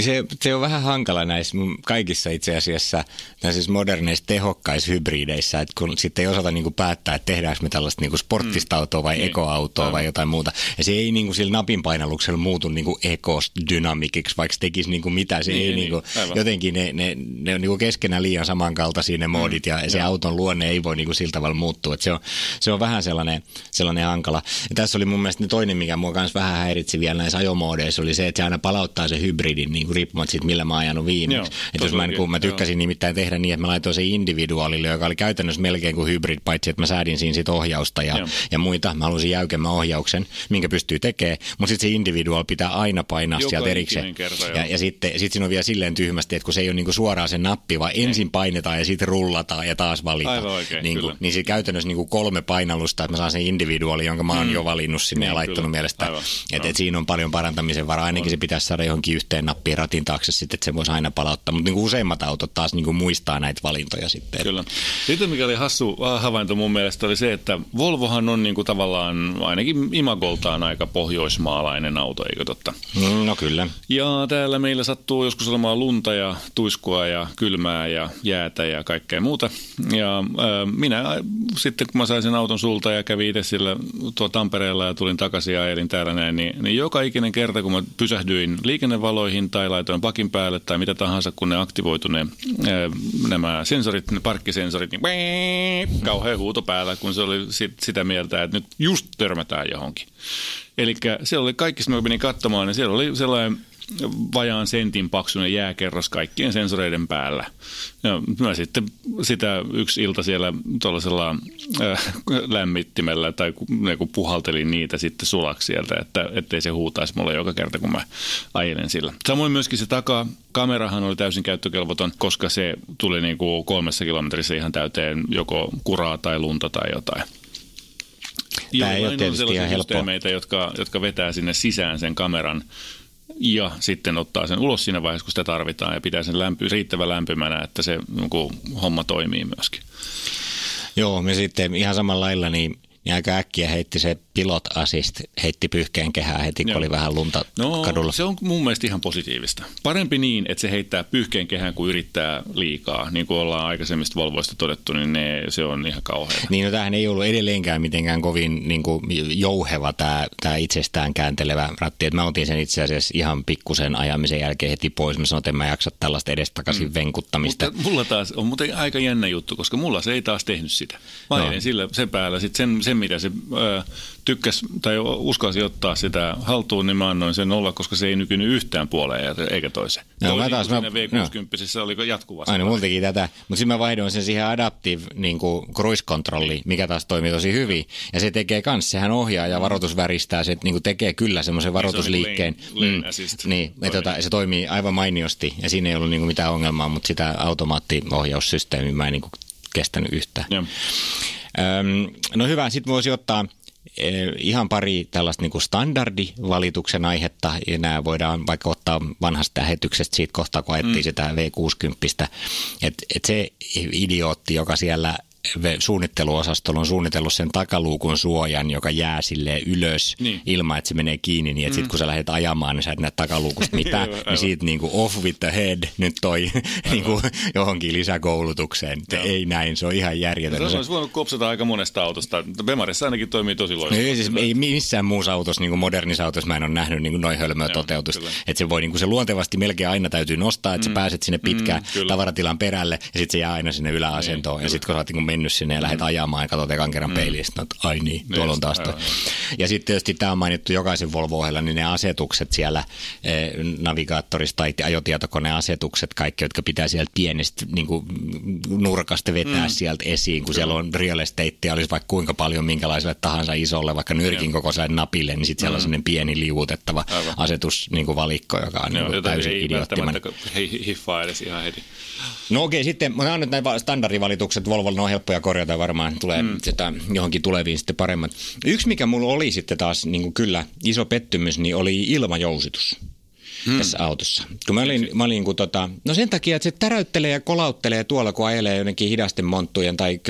Se, se on vähän hankala näissä mun kaikissa itse asiassa näissä moderneissa tehokkaissa hybrideissä, että kun sitten ei osata niinku päättää, että tehdäänkö me tällaista niinku sporttista autoa vai Niin, ekoautoa vai aivan. jotain muuta. Ja se ei niinku sillä napin painalluksella muutu niinku ekosdynamikiksi, vaikka se tekisi niinku mitä. Se Niin, ei niin, niinku, aivan. jotenkin ne, ne, ne on niinku keskenään liian samankaltaisia ne moodit ja se auton luonne ei voi niinku sillä tavalla muuttua. Et se, on, se on vähän sellainen, sellainen hankala. Ja tässä oli mun mielestä ne toinen, mikä mua kanssa vähän häiritsi vielä näissä ajomoodeissa, oli se, että se aina palauttaa se hybridin niin kuin riippumatta siitä, millä mä oon ajanut viimeksi. Joo, Että jos mä, todellakin, kun mä tykkäsin nimittäin tehdä niin, että mä laitoin sen individuaalille, joka oli käytännössä melkein kuin hybrid, paitsi että mä säädin siinä sit ohjausta ja, Joo. ja muita. Mä halusin jäykemmän ohjauksen, minkä pystyy tekemään, mutta sitten se individual pitää aina painaa Joka sieltä erikseen. kerta, joo. ja, ja sitten sit siinä on vielä silleen tyhmästi, että kun se ei ole niinku suoraan se nappi, vaan ensin painetaan ja sitten rullataan ja taas valitaan. Aivan oikein, niin, kyllä. niin sitten käytännössä niinku kolme painallusta, että mä saan sen individuaali, jonka mä oon jo valinnut sinne ja Niin, laittanut kyllä. mielestä. Että joo. et siinä on paljon parantamisen varaa. Ainakin se pitäisi saada johonkin yhteen nappiin ratin taakse sitten, että se voisi aina palauttaa. Mutta niinku useimmat autot taas niinku muistaa näitä valintoja sitten. Kyllä. Sitten mikä oli hassu havainto mun mielestä oli se, että Volvohan on niinku tavallaan ainakin imagoltaan aika pohjoismaalainen auto, eikö totta? Mm, No kyllä. Ja täällä meillä sattuu joskus olemaan lunta ja tuiskua ja kylmää ja jäätä ja kaikkea muuta. Ja äh, minä sitten kun mä sain sen auton sulta ja kävin itse sillä tuo Tampereella ja tulin takaisin ja ajelin täällä näin, niin, niin joka ikinen kerta kun mä pysähdyin liikennevaloihin tai laitoin pakin päälle tai mitä tahansa, kun ne aktivoitu ne, nämä sensorit, ne parkkisensorit, niin kauhean huuto päällä, kun se oli sit, sitä mieltä, että nyt just törmätään johonkin. Eli siellä oli kaikki, mä menin katsomaan, niin siellä oli sellainen vajaan sentin paksuinen jääkerros kaikkien sensoreiden päällä. Ja mä sitten sitä yksi ilta siellä tuollaisella äh, lämmittimellä tai kun puhaltelin niitä sitten sulaksi sieltä, että ettei se huutaisi mulle joka kerta, kun mä ajelen sillä. Samoin myöskin se takaa, kamerahan oli täysin käyttökelvoton, koska se tuli niin kuin kolmessa kilometrissä ihan täyteen joko kuraa tai lunta tai jotain. Tää ei Jollain ole on tietysti sellaisia ihan systeemeitä, jotka, jotka vetää sinne sisään sen kameran ja sitten ottaa sen ulos siinä vaiheessa, kun sitä tarvitaan ja pitää sen lämpy, riittävän lämpimänä, että se niin homma toimii myöskin. Joo, me sitten ihan samalla lailla niin, niin aika äkkiä heitti se pilot assist, heitti pyyhkeen kehää heti, kun Joo. oli vähän lunta No kadulla. se on mun mielestä ihan positiivista. Parempi niin, että se heittää pyyhkeen kehään kuin yrittää liikaa. Niin kuin ollaan aikaisemmista Volvoista todettu, niin ne, se on ihan kauheaa. Niin, no tämähän ei ollut edelleenkään mitenkään kovin niin kuin, jouheva tämä, tämä itsestään kääntelevä ratti. Et mä otin sen itse asiassa ihan pikkusen ajamisen jälkeen heti pois. Mä sanoin, että en mä jaksa tällaista edestakaisin mm. venkuttamista. Mutta mulla taas on muuten aika jännä juttu, koska mulla se ei taas tehnyt sitä. Mä No. sillä sen päällä sit sen, sen, mitä se ö, tykkäs tai uskalsi ottaa sitä haltuun, niin mä annoin sen olla, koska se ei nykynyt yhtään puoleen eikä toiseen. No, Toisin mä taas- mä- siinä V60 oli jatkuvasti. Aina mulla teki tätä, mutta sitten mä vaihdoin sen siihen adaptive niin kuin cruise controlliin, mikä taas toimii tosi hyvin. Ja se tekee kans, sehän ohjaa ja varoitusväristää, se niin kuin tekee kyllä semmoisen varoitusliikkeen. lane- lane assist. niin, ja tota, se toimii aivan mainiosti ja siinä ei ollut niin kuin mitään ongelmaa, mutta sitä automaattiohjaussysteemiä mä en niin kuin kestänyt yhtään. Joo. Öm, no hyvä, sitten voisi ottaa ihan pari tällaista niin kuin standardivalituksen aihetta, ja nämä voidaan vaikka ottaa vanhasta lähetyksestä siitä kohtaa, kun ajettiin mm. sitä V60. Että et se idiootti, joka siellä suunnitteluosastolla on suunnitellut sen takaluukun suojan, joka jää silleen ylös Niin. ilman, että se menee kiinni, niin että sit kun sä lähdet ajamaan, niin sä et näe takaluukusta mitään, Aivan, niin aivan. siitä niin kuin off with the head nyt toi niin kuin johonkin lisäkoulutukseen. Joo. ei näin, se on ihan järjetöntä. Se Se- olisi voinut kopsata aika monesta autosta. Bemarissa ainakin toimii tosi No loistavasti. ei, siis ei missään muussa autossa, niin kuin modernissa autossa mä en ole nähnyt niin kuin noin hölmöä Joo, kyllä. Että se voi niin kuin se luontevasti melkein aina täytyy nostaa, että mm. sä pääset sinne pitkään Mm, mm, kyllä. tavaratilan perälle ja sitten se jää aina sinne yläasentoon. Niin, ja sitten kun sä oot niin mennyt sinne ja lähdet ajamaan ja katsot ekan kerran mm. peiliin, sitten oot, ai niin, tuolla on taas toi. Ja sitten tietysti tämä on mainittu jokaisen volvo ohella, niin ne asetukset siellä eh, navigaattorissa tai ajotietokoneasetukset, kaikki, jotka pitää sieltä pienestä niin kuin, nurkasta vetää mm. sieltä esiin, kun siellä on real estate, olisi vaikka kuinka paljon minkälaiselle tahansa isolle, vaikka nyrkin kokoiselle napille, niin sitten siellä on sellainen pieni liuutettava Mm. Aivan. asetusvalikko, joka on niin kuin täysin idioottimainen. hi- hiffaa edes ihan heti. No okei, sitten nämä on nyt näin va- standardivalitukset, Volvolla on helppoja korjata varmaan, tulee mm. sitä, johonkin tuleviin sitten paremmat. Yksi, mikä mulla oli sitten taas niin kuin kyllä iso pettymys, niin oli ilmajousitus. Hmm. tässä autossa. Kun mä olin, mä olin kun tota, no sen takia, että se täräyttelee ja kolauttelee tuolla, kun ajelee jonnekin hidasten monttujen tai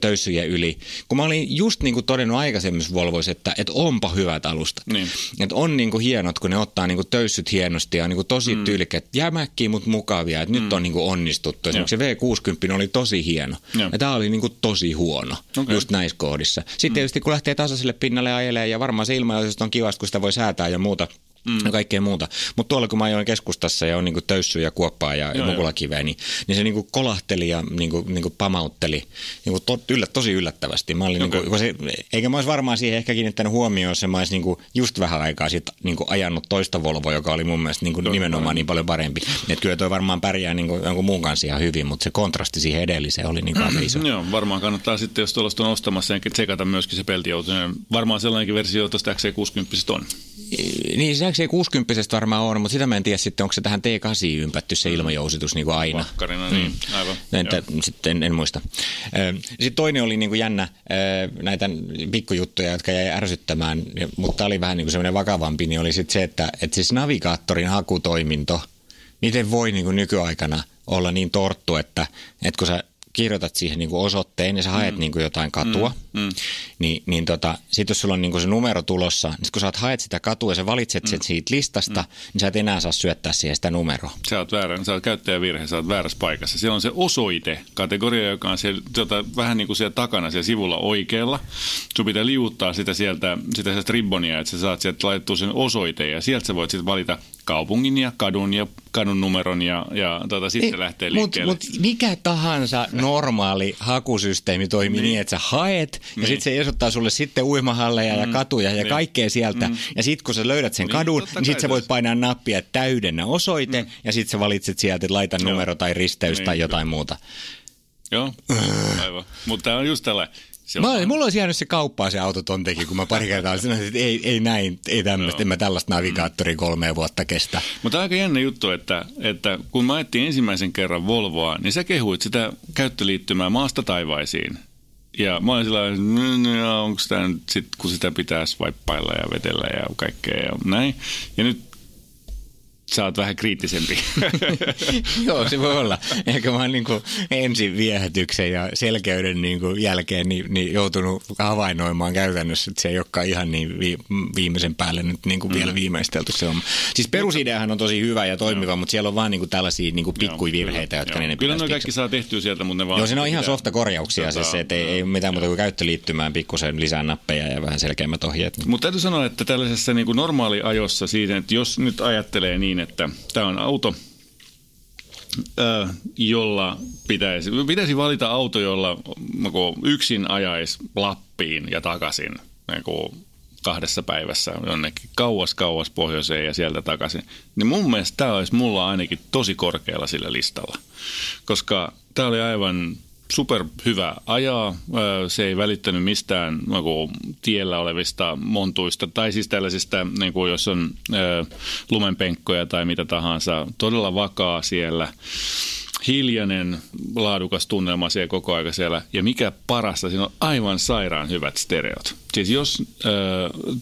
töyssyjen yli. Kun mä olin just niin kuin todennut aikaisemmissa Volvoissa, että, että onpa hyvät alustat. Niin. Että on niin kuin hienot, kun ne ottaa niin kuin töyssyt hienosti ja on niin kuin tosi mm. tyylikkäät, jämäkkiä, mutta mukavia. Että mm. nyt on niin kuin onnistuttu. Esimerkiksi se V60 oli tosi hieno. Joo. Ja tämä oli niin kuin tosi huono okay. just näissä kohdissa. Sitten mm. tietysti kun lähtee tasaiselle pinnalle ja ajelee ja varmaan se ilmaisuus on kivasti, kun sitä voi säätää ja muuta. Mm. Ja kaikkea muuta. Mutta tuolla kun mä ajoin keskustassa ja on niinku töyssyä ja kuoppaa ja, ja joo. mukulakiveä, niin, niin se niinku kolahteli ja niinku, niinku pamautteli niinku to, yllä, tosi yllättävästi. Mä olin Okei. niinku, se, eikä mä olisi varmaan siihen ehkä kiinnittänyt huomioon, jos mä olisin niinku just vähän aikaa sitten niinku ajanut toista Volvoa, joka oli mun mielestä niinku nimenomaan niin paljon parempi. Et kyllä toi varmaan pärjää niinku jonkun muun kanssa ihan hyvin, mutta se kontrasti siihen edelliseen oli niin kauhean iso. Joo, varmaan kannattaa sitten, jos tuollaista on ostamassa, tsekata myöskin se peltiauto. Varmaan sellainenkin versio tuosta XC60 on. Niin se XC60 varmaan on, mutta sitä mä en tiedä sitten, onko se tähän T8 ympätty se ilmajousitus niin kuin aina. Vakkarina, niin aivan. Entä, sitten en, en muista. Sitten toinen oli niin kuin jännä näitä pikkujuttuja, jotka jäi ärsyttämään, mutta tämä oli vähän niin kuin semmoinen vakavampi, niin oli sitten se, että, että siis navigaattorin hakutoiminto, miten voi niin kuin nykyaikana olla niin torttu, että, että kun sä kirjoitat siihen niin kuin osoitteen ja sä haet mm. niin kuin jotain katua, mm. Mm. niin, niin tota, sitten jos sulla on niin kuin se numero tulossa, niin kun sä haet sitä katua ja sä valitset mm. sen siitä listasta, mm. niin sä et enää saa syöttää siihen sitä numeroa. Sä oot väärä, sä oot käyttäjävirhe, sä oot väärässä paikassa. Siellä on se osoite-kategoria, joka on siellä, tota, vähän niin kuin siellä takana siellä sivulla oikealla. Sun pitää liuuttaa sitä sieltä, sitä sieltä ribbonia, että sä saat sieltä laitettua sen osoite ja sieltä sä voit sitten valita kaupungin ja kadun ja kadun numeron ja, ja tota, sitten Ei, lähtee liikkeelle. mut mikä tahansa normaali hakusysteemi toimii niin, että sä haet ja Niin. sitten se esottaa sulle sitten uimahalleja ja katuja ja Niin. kaikkea sieltä. Ja sitten kun sä löydät sen Niin, kadun, niin sitten sä voit painaa nappia täydennä osoite ja sitten sä valitset sieltä, että laita numero tai risteys Niin, tai kyllä. jotain muuta. Joo, aivan. Mutta tämä on just tällainen. Mä, olin- mulla olisi jäänyt se kauppaa se teki, kun mä pari kertaa sanoin, että ei, ei näin, ei tämmöistä, en mä tällaista navigaattoria kolmea vuotta kestä. Mutta aika jännä juttu, että, että kun mä ajettiin ensimmäisen kerran Volvoa, niin sä kehuit sitä käyttöliittymää maasta taivaisiin. Ja mä olin sillä onko tämä nyt sit, kun sitä pitää swippailla ja vetellä ja kaikkea ja näin. Ja nyt sä oot vähän kriittisempi. Joo, se voi olla. Ehkä mä oon niin kuin ensin viehätyksen ja selkeyden niin kuin jälkeen niin, niin joutunut havainnoimaan käytännössä, että se ei olekaan ihan niin vi, viimeisen päälle nyt niin kuin vielä viimeistelty se on. Siis perusideahan on tosi hyvä ja toimiva, mutta siellä on vaan niin kuin tällaisia niin kuin pikkuvirheitä, jotka Joo. ne Kyllä pitäisi ne kaikki saa tehtyä sieltä, mutta ne vaan... Joo, siinä on ihan softa korjauksia, Tota, siis se, että ei, ei mitään muuta kuin käyttöliittymään pikkusen lisää nappeja ja vähän selkeämmät ohjeet. Mutta täytyy sanoa, että tällaisessa niin kuin normaaliajossa siitä, että jos nyt ajattelee niin, että tämä on auto, jolla pitäisi, pitäisi valita auto, jolla niin yksin ajaisi Lappiin ja takaisin niin kahdessa päivässä jonnekin kauas kauas pohjoiseen ja sieltä takaisin, niin mun mielestä tämä olisi mulla ainakin tosi korkealla sillä listalla. Koska tämä oli aivan super hyvä ajaa. Se ei välittänyt mistään niin tiellä olevista montuista tai siis tällaisista, niin kuin, jos on lumenpenkkoja tai mitä tahansa. Todella vakaa siellä. Hiljainen, laadukas tunnelma siellä koko aika siellä. Ja mikä parasta, siinä on aivan sairaan hyvät stereot. Siis jos äh,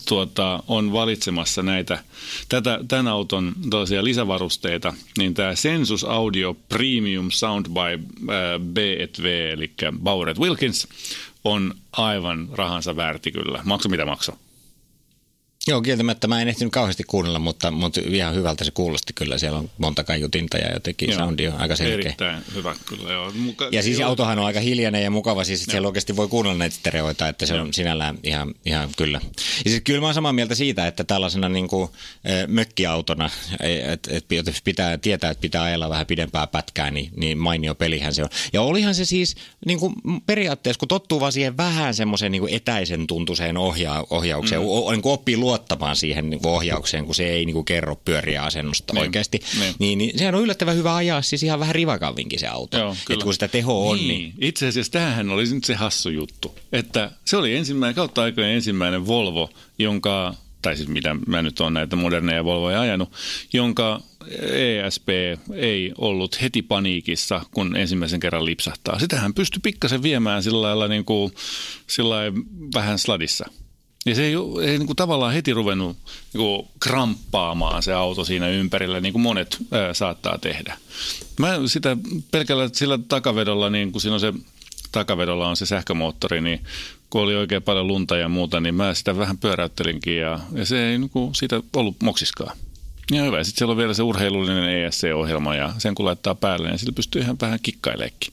tuota, on valitsemassa näitä, tätä, tämän auton lisävarusteita, niin tämä Sensus Audio Premium Sound by äh, B&V, eli Bauer Wilkins, on aivan rahansa väärti kyllä. Maksu mitä maksaa. Joo, kieltämättä mä en ehtinyt kauheasti kuunnella, mutta, mutta ihan hyvältä se kuulosti kyllä. Siellä on monta kaiutinta ja jotenkin joo, soundi on aika selkeä. Erittäin hyvä kyllä, joo. Muka, ja siis joo. autohan on aika hiljainen ja mukava, siis että siellä oikeasti voi kuunnella näitä stereoita, että se joo. on sinällään ihan, ihan kyllä. Ja siis kyllä mä oon samaa mieltä siitä, että tällaisena niin kuin, mökkiautona, että et, et pitää tietää, että pitää ajella vähän pidempää pätkää, niin, niin mainio pelihän se on. Ja olihan se siis niin kuin periaatteessa, kun tottuu vaan siihen vähän semmoiseen niin etäisen tuntuiseen ohja, ohjaukseen, mm. o, niin kuin oppii luo luottamaan siihen niin ohjaukseen, kun se ei niin kuin kerro pyöriä asennusta niin. oikeasti. Niin. Niin, niin sehän on yllättävän hyvä ajaa siis ihan vähän rivakavinkin se auto. Joo, että kun sitä teho on. Niin. niin. Itse asiassa tämähän oli nyt se hassu juttu, että se oli ensimmäinen, kautta aikojen ensimmäinen Volvo, jonka tai siis mitä mä nyt olen näitä moderneja Volvoja ajanut, jonka ESP ei ollut heti paniikissa, kun ensimmäisen kerran lipsahtaa. Sitähän pystyi pikkasen viemään sillä lailla niin kuin, sillä vähän sladissa. Ja se ei, ei niin kuin tavallaan heti ruvennut niin kuin kramppaamaan se auto siinä ympärillä, niin kuin monet ää, saattaa tehdä. Mä sitä pelkällä sillä takavedolla, niin kun siinä on se takavedolla on se sähkömoottori, niin kun oli oikein paljon lunta ja muuta, niin mä sitä vähän pyöräyttelinkin ja, ja se ei niin kuin siitä ollut moksiskaan. Ja hyvä. Sitten siellä on vielä se urheilullinen ESC-ohjelma ja sen kun laittaa päälle, niin sillä pystyy ihan vähän kikkaileekin.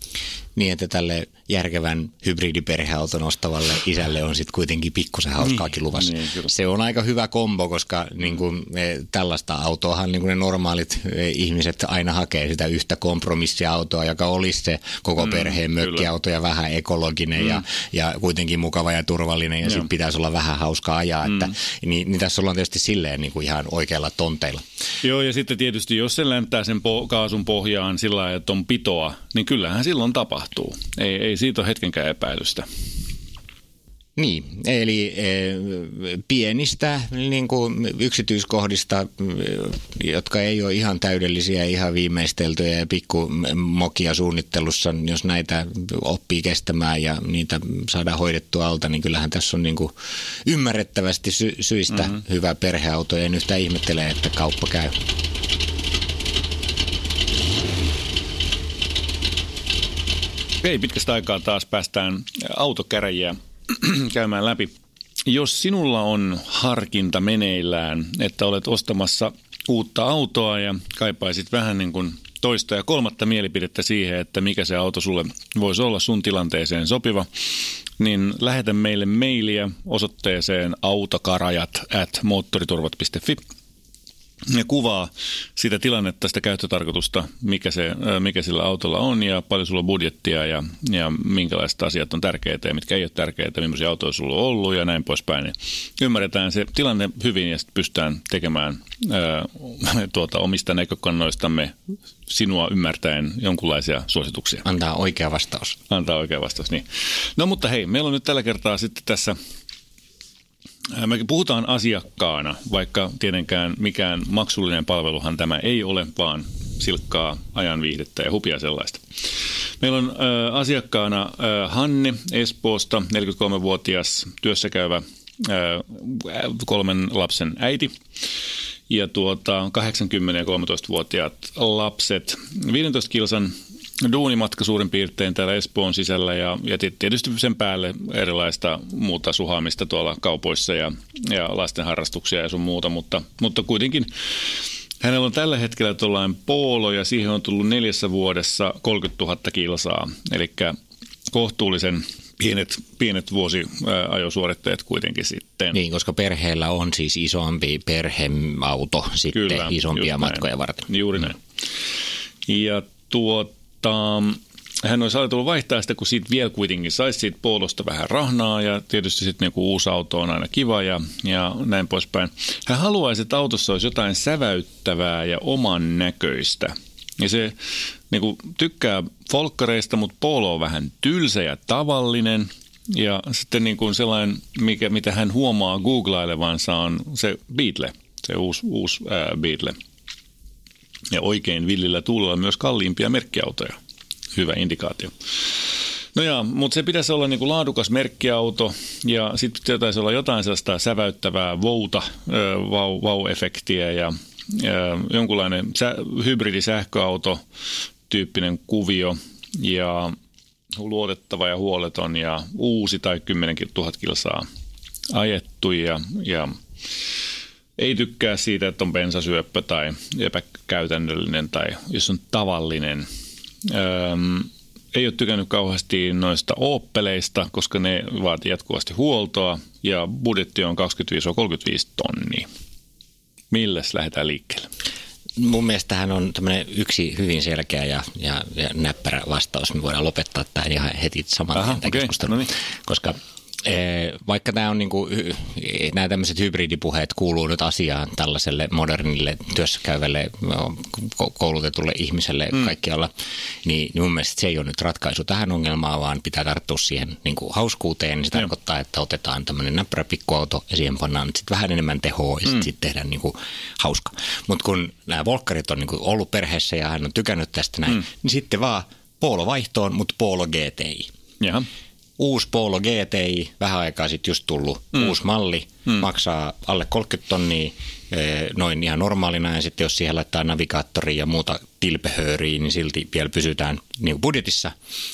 Niin, että tälle järkevän hybridiperheauton ostavalle isälle on sitten kuitenkin pikkusen hauskaakin niin, luvassa. Niin, se on aika hyvä kombo, koska niin kuin, tällaista autoahan niin kuin ne normaalit e, ihmiset aina hakee sitä yhtä kompromissiautoa, joka olisi se koko mm, perheen mökkiauto ja vähän ekologinen mm. ja, ja kuitenkin mukava ja turvallinen ja sitten pitäisi olla vähän hauskaa ajaa. Mm. Että, niin, niin tässä ollaan tietysti silleen niin kuin ihan oikeilla tonteilla. Joo ja sitten tietysti jos se läntää sen po- kaasun pohjaan sillä lailla, että on pitoa, niin kyllähän silloin tapahtuu. Ei, ei siitä ole hetkenkään epäilystä. Niin, eli e, pienistä niin kuin yksityiskohdista, jotka ei ole ihan täydellisiä, ihan viimeisteltyjä ja pikkumokia suunnittelussa, jos näitä oppii kestämään ja niitä saadaan hoidettua alta, niin kyllähän tässä on niin kuin ymmärrettävästi sy- syistä mm-hmm. hyvä perheauto ja en yhtään ihmettele, että kauppa käy. Ei pitkästä aikaa taas päästään autokäräjiä käymään läpi. Jos sinulla on harkinta meneillään, että olet ostamassa uutta autoa ja kaipaisit vähän niin kuin toista ja kolmatta mielipidettä siihen, että mikä se auto sulle voisi olla sun tilanteeseen sopiva, niin lähetä meille mailia osoitteeseen autokarajat at moottoriturvat.fi ja kuvaa sitä tilannetta, sitä käyttötarkoitusta, mikä, se, mikä sillä autolla on ja paljon sulla on budjettia ja, ja minkälaiset asiat on tärkeitä ja mitkä ei ole tärkeitä, millaisia autoja sulla on ollut ja näin poispäin. Niin ymmärretään se tilanne hyvin ja sitten pystytään tekemään ää, tuota, omista näkökannoistamme sinua ymmärtäen jonkunlaisia suosituksia. Antaa oikea vastaus. Antaa oikea vastaus, niin. No mutta hei, meillä on nyt tällä kertaa sitten tässä me puhutaan asiakkaana, vaikka tietenkään mikään maksullinen palveluhan tämä ei ole, vaan silkkaa ajan viihdettä ja hupia sellaista. Meillä on äh, asiakkaana äh, Hanne Espoosta, 43-vuotias työssäkäyvä äh, kolmen lapsen äiti ja tuota, 80 ja 13-vuotiaat lapset. 15 kilsan duunimatka suurin piirtein täällä Espoon sisällä ja, ja tietysti sen päälle erilaista muuta suhaamista tuolla kaupoissa ja, ja lasten harrastuksia ja sun muuta, mutta, mutta kuitenkin hänellä on tällä hetkellä tuollainen poolo ja siihen on tullut neljässä vuodessa 30 000 kilsaa, eli kohtuullisen pienet, pienet vuosiajosuoritteet kuitenkin sitten. Niin, koska perheellä on siis isompi perheauto sitten Kyllä, isompia matkoja näin. varten. Juuri näin. Ja tuot, tota, hän olisi ajatellut vaihtaa sitä, kun siitä vielä kuitenkin saisi siitä puolosta vähän rahnaa ja tietysti sitten niin uusi auto on aina kiva ja, ja näin poispäin. Hän haluaisi, että autossa olisi jotain säväyttävää ja oman näköistä. Ja se niin kuin, tykkää folkkareista, mutta polo on vähän tylsä ja tavallinen. Ja sitten niin kuin sellainen, mikä, mitä hän huomaa googlailevansa on se Beatle, se uusi, uusi ää, Beatle – ja oikein villillä tuulella myös kalliimpia merkkiautoja. Hyvä indikaatio. No joo, mutta se pitäisi olla niinku laadukas merkkiauto ja sitten pitäisi olla jotain sellaista säväyttävää vouta, vau, vau-efektiä ja, ja jonkunlainen sä, hybridisähköauto tyyppinen kuvio ja luotettava ja huoleton ja uusi tai 10 000 kilsaa ajettu ja, ja ei tykkää siitä, että on bensasyöppö tai epäkäytännöllinen tai jos on tavallinen. Öm, ei ole tykännyt kauheasti noista Opeleista, koska ne vaatii jatkuvasti huoltoa ja budjetti on 25-35 tonnia. Milläs lähdetään liikkeelle? Mun mielestä tähän on tämmöinen yksi hyvin selkeä ja, ja, ja näppärä vastaus. Me voidaan lopettaa tämä ihan heti saman Aha, okay. keskustelun, no niin. koska vaikka tämä on niin kuin, nämä tämmöiset hybridipuheet kuuluu nyt asiaan tällaiselle modernille työssäkäyvälle koulutetulle ihmiselle mm. kaikkialla, niin, niin mun mielestä se ei ole nyt ratkaisu tähän ongelmaan, vaan pitää tarttua siihen niin kuin hauskuuteen. Niin se Joo. tarkoittaa, että otetaan tämmöinen näppärä pikkuauto ja siihen pannaan sit vähän enemmän tehoa ja sitten mm. sit tehdään niin kuin hauska. Mutta kun nämä volkkarit on niin kuin ollut perheessä ja hän on tykännyt tästä näin, mm. niin sitten vaan Polo vaihtoon, mutta Polo GTI. Jaha uusi Polo GTI, vähän aikaa sitten just tullut mm. uusi malli, mm. maksaa alle 30 tonnia eh, noin ihan normaalina ja sitten jos siihen laittaa navigaattori ja muuta tilpehööriä, niin silti vielä pysytään niin budjetissa.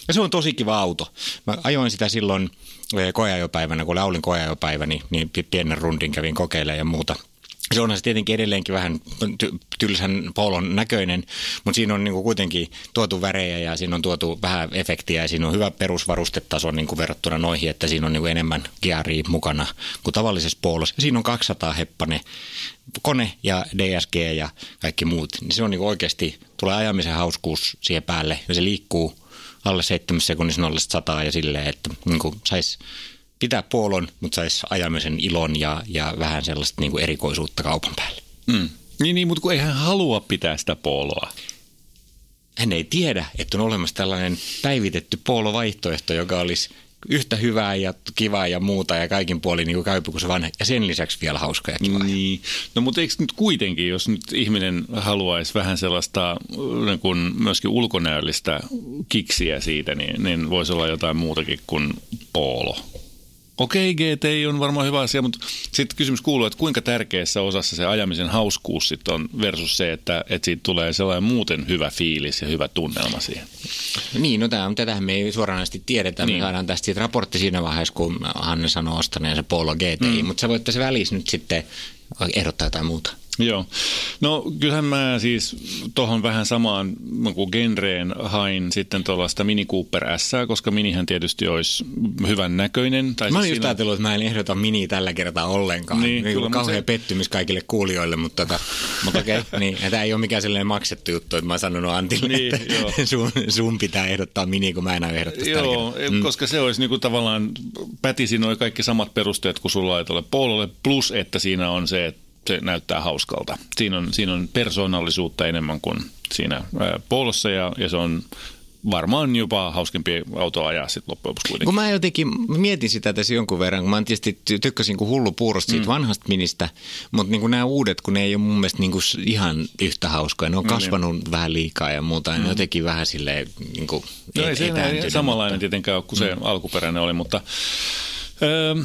Ja se on tosi kiva auto. Mä ajoin sitä silloin eh, koeajopäivänä, kun Laulin koeajopäivä, niin, niin pienen rundin kävin kokeilemaan ja muuta – se onhan se tietenkin edelleenkin vähän ty- tylsän polon näköinen, mutta siinä on niinku kuitenkin tuotu värejä ja siinä on tuotu vähän efektiä ja siinä on hyvä perusvarustetaso niinku verrattuna noihin, että siinä on niinku enemmän gearia mukana kuin tavallisessa polossa. Ja siinä on 200 heppane kone ja DSG ja kaikki muut. Niin se on niinku oikeasti, tulee ajamisen hauskuus siihen päälle ja se liikkuu alle 7 sekunnissa 0 100 ja silleen, että niinku saisi pitää puolon, mutta saisi ajamisen ilon ja, ja vähän sellaista niin kuin erikoisuutta kaupan päälle. Mm. Niin, niin, mutta kun ei hän halua pitää sitä poloa. Hän ei tiedä, että on olemassa tällainen päivitetty polovaihtoehto, joka olisi yhtä hyvää ja kivaa ja muuta ja kaikin puolin niin käypä kuin se vanha. Ja sen lisäksi vielä hauska ja kiva. Niin. No mutta eikö nyt kuitenkin, jos nyt ihminen haluaisi vähän sellaista niin kuin myöskin ulkonäöllistä kiksiä siitä, niin, niin voisi olla jotain muutakin kuin polo. Okei, GTI on varmaan hyvä asia, mutta sitten kysymys kuuluu, että kuinka tärkeässä osassa se ajamisen hauskuus sitten on versus se, että, että siitä tulee sellainen muuten hyvä fiilis ja hyvä tunnelma siihen. Niin, no tämä, tätähän me ei suoranaisesti tiedetä. Niin. Me saadaan tästä siitä raportti siinä vaiheessa, kun Hanne sanoo ostaneensa Polo GTI, mm. mutta sä voit tässä välissä nyt sitten ehdottaa jotain muuta. Joo. No kyllähän mä siis tuohon vähän samaan kuin genreen hain sitten tuollaista Mini Cooper S, koska Minihän tietysti olisi hyvän näköinen. Tai mä olin siis just ajatellut, että mä en ehdota Mini tällä kertaa ollenkaan. Niin, niin kyllä, kauhean se... pettymys kaikille kuulijoille, mutta, tota, mutta okei, okay, niin, tämä ei ole mikään sellainen maksettu juttu, että mä oon sanonut Antille, niin, että joo. sun, sun, pitää ehdottaa Mini, kun mä en ehdottaa Joo, mm. koska se olisi niinku tavallaan, pätisi noin kaikki samat perusteet kuin sulla ei ole Pololle, plus että siinä on se, että se näyttää hauskalta. Siinä on, siinä on persoonallisuutta enemmän kuin siinä polossa ja, ja se on varmaan jopa hauskempi auto ajaa sitten loppujen lopuksi kuitenkin. Kun mä jotenkin mietin sitä tässä jonkun verran, kun mä tietysti tykkäsin kuin hullu puurosta siitä mm. vanhasta ministä, mutta niin kuin nämä uudet, kun ne ei ole mun mielestä niin kuin ihan yhtä hauskoja, ne on kasvanut mm, vähän liikaa ja muuta, mm. ne jotenkin vähän silleen niin kuin no ei se ei samanlainen mutta... tietenkään kuin se mm. alkuperäinen oli, mutta Öö,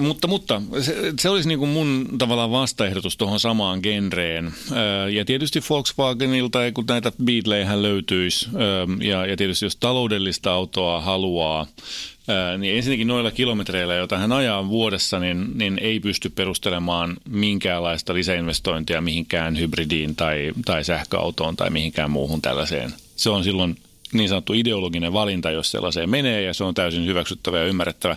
mutta mutta se, se olisi niin kuin mun tavallaan vastaehdotus tuohon samaan genreen. Öö, ja tietysti Volkswagenilta, kun näitä Beatleyhän löytyisi, öö, ja, ja tietysti jos taloudellista autoa haluaa, öö, niin ensinnäkin noilla kilometreillä, joita hän ajaa vuodessa, niin, niin ei pysty perustelemaan minkäänlaista lisäinvestointia mihinkään hybridiin tai, tai sähköautoon tai mihinkään muuhun tällaiseen. Se on silloin niin sanottu ideologinen valinta, jos sellaiseen menee, ja se on täysin hyväksyttävä ja ymmärrettävä.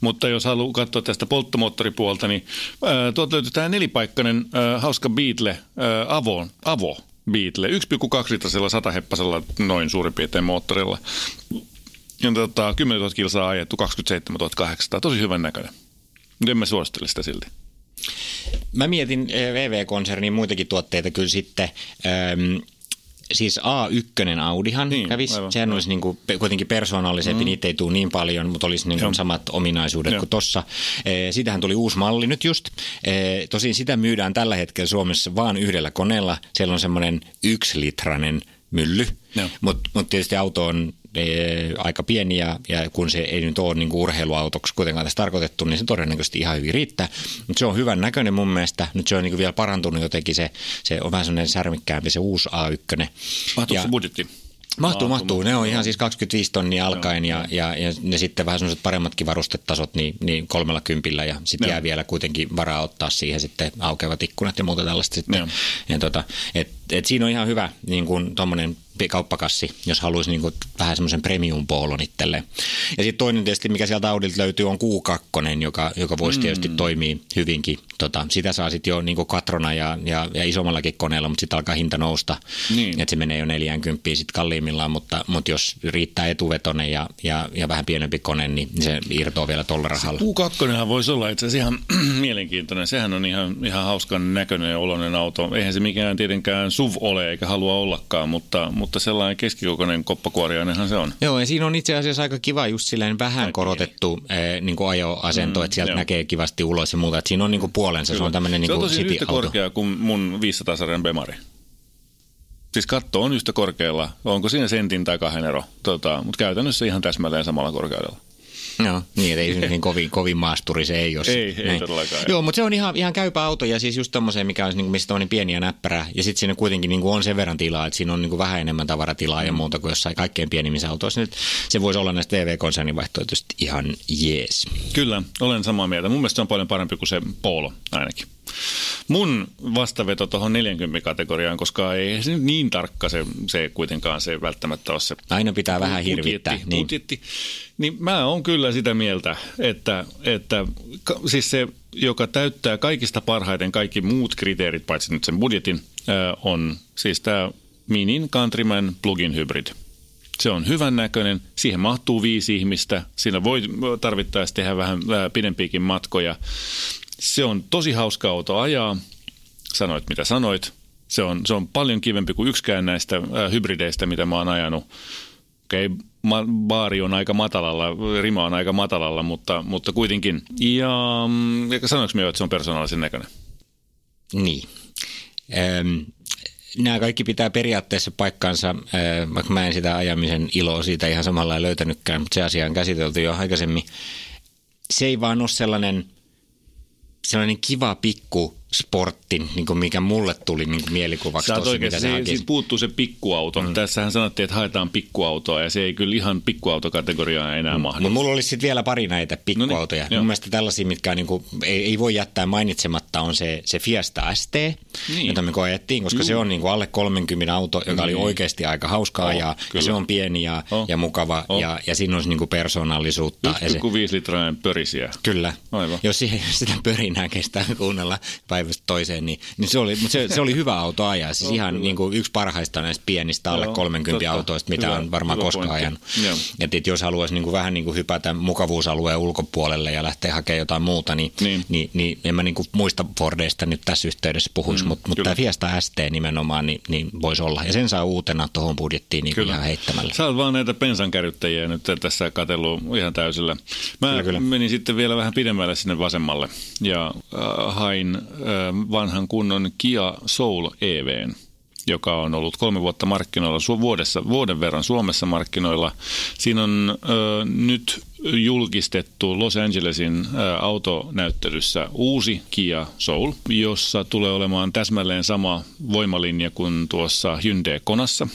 Mutta jos haluaa katsoa tästä polttomoottoripuolta, niin ää, tuolta löytyy tämä nelipaikkainen ää, hauska Beatle ää, Avo, Avo Beatle, 1,2 litrasella sataheppasella noin suurin piirtein moottorilla. Ja tota, 10 000 kilsaa ajettu, 27 800, tosi hyvän näköinen. En mä suosittele sitä silti. Mä mietin VV-konsernin muitakin tuotteita kyllä sitten. Siis A1 Audihan Niin, kävisi. aivan, Sehän joo. olisi niin kuin, kuitenkin persoonallisempi, mm. niitä ei tule niin paljon, mutta olisi niin kuin samat ominaisuudet Joo. kuin tossa. E, siitähän tuli uusi malli nyt just. E, tosin sitä myydään tällä hetkellä Suomessa vain yhdellä koneella. Siellä on semmoinen yksilitrainen mylly, mutta mut tietysti auto on aika pieni ja, ja kun se ei nyt ole niin urheiluautoksi kuitenkaan tässä tarkoitettu, niin se todennäköisesti ihan hyvin riittää. Mutta se on hyvän näköinen mun mielestä. Nyt se on niin vielä parantunut jotenkin se, se on vähän semmoinen särmikkäämpi se uusi A1. Mahtuuko se budjetti? Mahtuu, Mahtuu, mahtuu. Ne on ihan siis 25 tonnia alkaen ja, ja, ja ne sitten vähän semmoiset paremmatkin varustetasot niin, niin kolmella kympillä ja sitten jää vielä kuitenkin varaa ottaa siihen sitten aukeavat ikkunat ja muuta tällaista sitten. Ja tota, et, et siinä on ihan hyvä niin kuin tuommoinen kauppakassi, jos haluaisi niin kuin vähän semmoisen premium-poolon itselleen. Ja sitten toinen tietysti, mikä sieltä Audilta löytyy, on Q2, joka, joka voisi mm. tietysti toimia hyvinkin. Tota, sitä saa sitten jo niin kuin katrona ja, ja, ja isommallakin koneella, mutta sitten alkaa hinta nousta. Niin. Että se menee jo 40 sitten kalliimmillaan, mutta, mutta jos riittää etuvetonen ja, ja, ja vähän pienempi kone, niin se irtoaa vielä tuolla rahalla. U2 voisi olla itse asiassa ihan mielenkiintoinen. Sehän on ihan, ihan hauskan näköinen ja oloinen auto. Eihän se mikään tietenkään SUV ole eikä halua ollakaan, mutta, mutta sellainen keskikokoinen koppakuoriainenhan se on. Joo, ja siinä on itse asiassa aika kiva just silleen vähän korotettu eh, niin kuin ajoasento, mm, että sieltä joo. näkee kivasti ulos ja muuta. Että siinä on niin kuin puolensa, se on tämmöinen niin se on kuin tosi yhtä korkea kuin mun 500-sarjan Bemari. Siis katto on yhtä korkealla. Onko siinä sentin tai kahden ero? Tota, mutta käytännössä ihan täsmälleen samalla korkeudella. Joo, niin, ei se niin kovin, kovin maasturi se ei ole. Ei, ei Näin. todellakaan. Joo, mutta se on ihan, ihan käypä auto ja siis just tommoseen, mikä on niin kuin, mistä on niin pieni ja näppärä. Ja sitten siinä kuitenkin niin kuin on sen verran tilaa, että siinä on niin kuin vähän enemmän tavaratilaa Mm. ja muuta kuin jossain kaikkein pienimmissä autoissa. Nyt se voisi olla näistä TV-konsernin vaihtoehtoisesti ihan jees. Kyllä, olen samaa mieltä. Mun mielestä se on paljon parempi kuin se Polo ainakin. Mun vastaveto tuohon 40-kategoriaan, koska ei se niin tarkka se, se kuitenkaan se välttämättä ole se Aina pitää vähän hirvittää. budjetti, Niin. budjetti. Niin mä oon kyllä sitä mieltä, että, että siis se, joka täyttää kaikista parhaiten kaikki muut kriteerit, paitsi nyt sen budjetin, on siis tämä Minin Countryman Plug-in Hybrid. Se on hyvän näköinen, siihen mahtuu viisi ihmistä, siinä voi tarvittaessa tehdä vähän, vähän pidempiäkin matkoja. Se on tosi hauska auto ajaa, sanoit mitä sanoit. Se on, se on paljon kivempi kuin yksikään näistä äh, hybrideistä, mitä mä oon ajanut. Okei, okay, ma- baari on aika matalalla, rima on aika matalalla, mutta, mutta kuitenkin. Ja, mm, sanoinko mä jo, että se on persoonallisen näköinen? Niin. Öm, nämä kaikki pitää periaatteessa paikkaansa, vaikka mä en sitä ajamisen iloa siitä ihan samalla löytänytkään, mutta se asia on käsitelty jo aikaisemmin. Se ei vaan ole sellainen, sellainen kiva pikku sportti, niin kuin mikä mulle tuli niin kuin mielikuvaksi Sä tuossa, oikein, mitä se siis puuttuu se pikkuauto. Mm. Tässähän sanottiin, että haetaan pikkuautoa ja se ei kyllä ihan pikkuautokategoriaan enää mm. mahdu. Mutta mulla olisi sitten vielä pari näitä pikkuautoja. No niin, Mun mielestä tällaisia, mitkä on niinku, ei, ei voi jättää mainitsematta, on se, se Fiesta ST, Niin. jota me koettiin, koska Juu. se on niinku alle 30 auto, joka oli Niin. oikeasti aika hauskaa Oh, ja, ja se on pieni ja, Oh. ja mukava Oh. ja, ja siinä olisi niinku persoonallisuutta. Ja se, 1,5 litrainen pörisiä. Kyllä. Aivan. Jos siihen, sitä pörinää kestää kuunnella päivästä toiseen, niin, niin se, oli, mutta se, se oli hyvä auto ajaa. Siis ihan niin kuin yksi parhaista näistä pienistä alle Joo, 30 totta. autoista, mitä Hyvä- on varmaan hyvä koskaan pointti. ajanut. Joo. Et, et jos haluaisi niin kuin vähän niin kuin hypätä mukavuusalueen ulkopuolelle ja lähteä hakemaan jotain muuta, niin, Niin. niin. niin, en mä niin kuin muista Fordeista nyt tässä yhteydessä puhuisi, mm, mutta mut kyllä. tämä Fiesta ST nimenomaan niin, niin voisi olla. Ja sen saa uutena tuohon budjettiin niin Kyllä. ihan heittämällä. Sä oot vaan näitä pensankärryttäjiä nyt tässä katsellut ihan täysillä. Mä Kyllä, kyllä. menin sitten vielä vähän pidemmälle sinne vasemmalle ja äh, hain äh, vanhan kunnon Kia Soul EVn joka on ollut kolme vuotta markkinoilla, vuodessa, vuoden verran Suomessa markkinoilla. Siinä on äh, nyt julkistettu Los Angelesin äh, autonäyttelyssä uusi Kia Soul, jossa tulee olemaan täsmälleen sama voimalinja kuin tuossa Hyundai Konassa.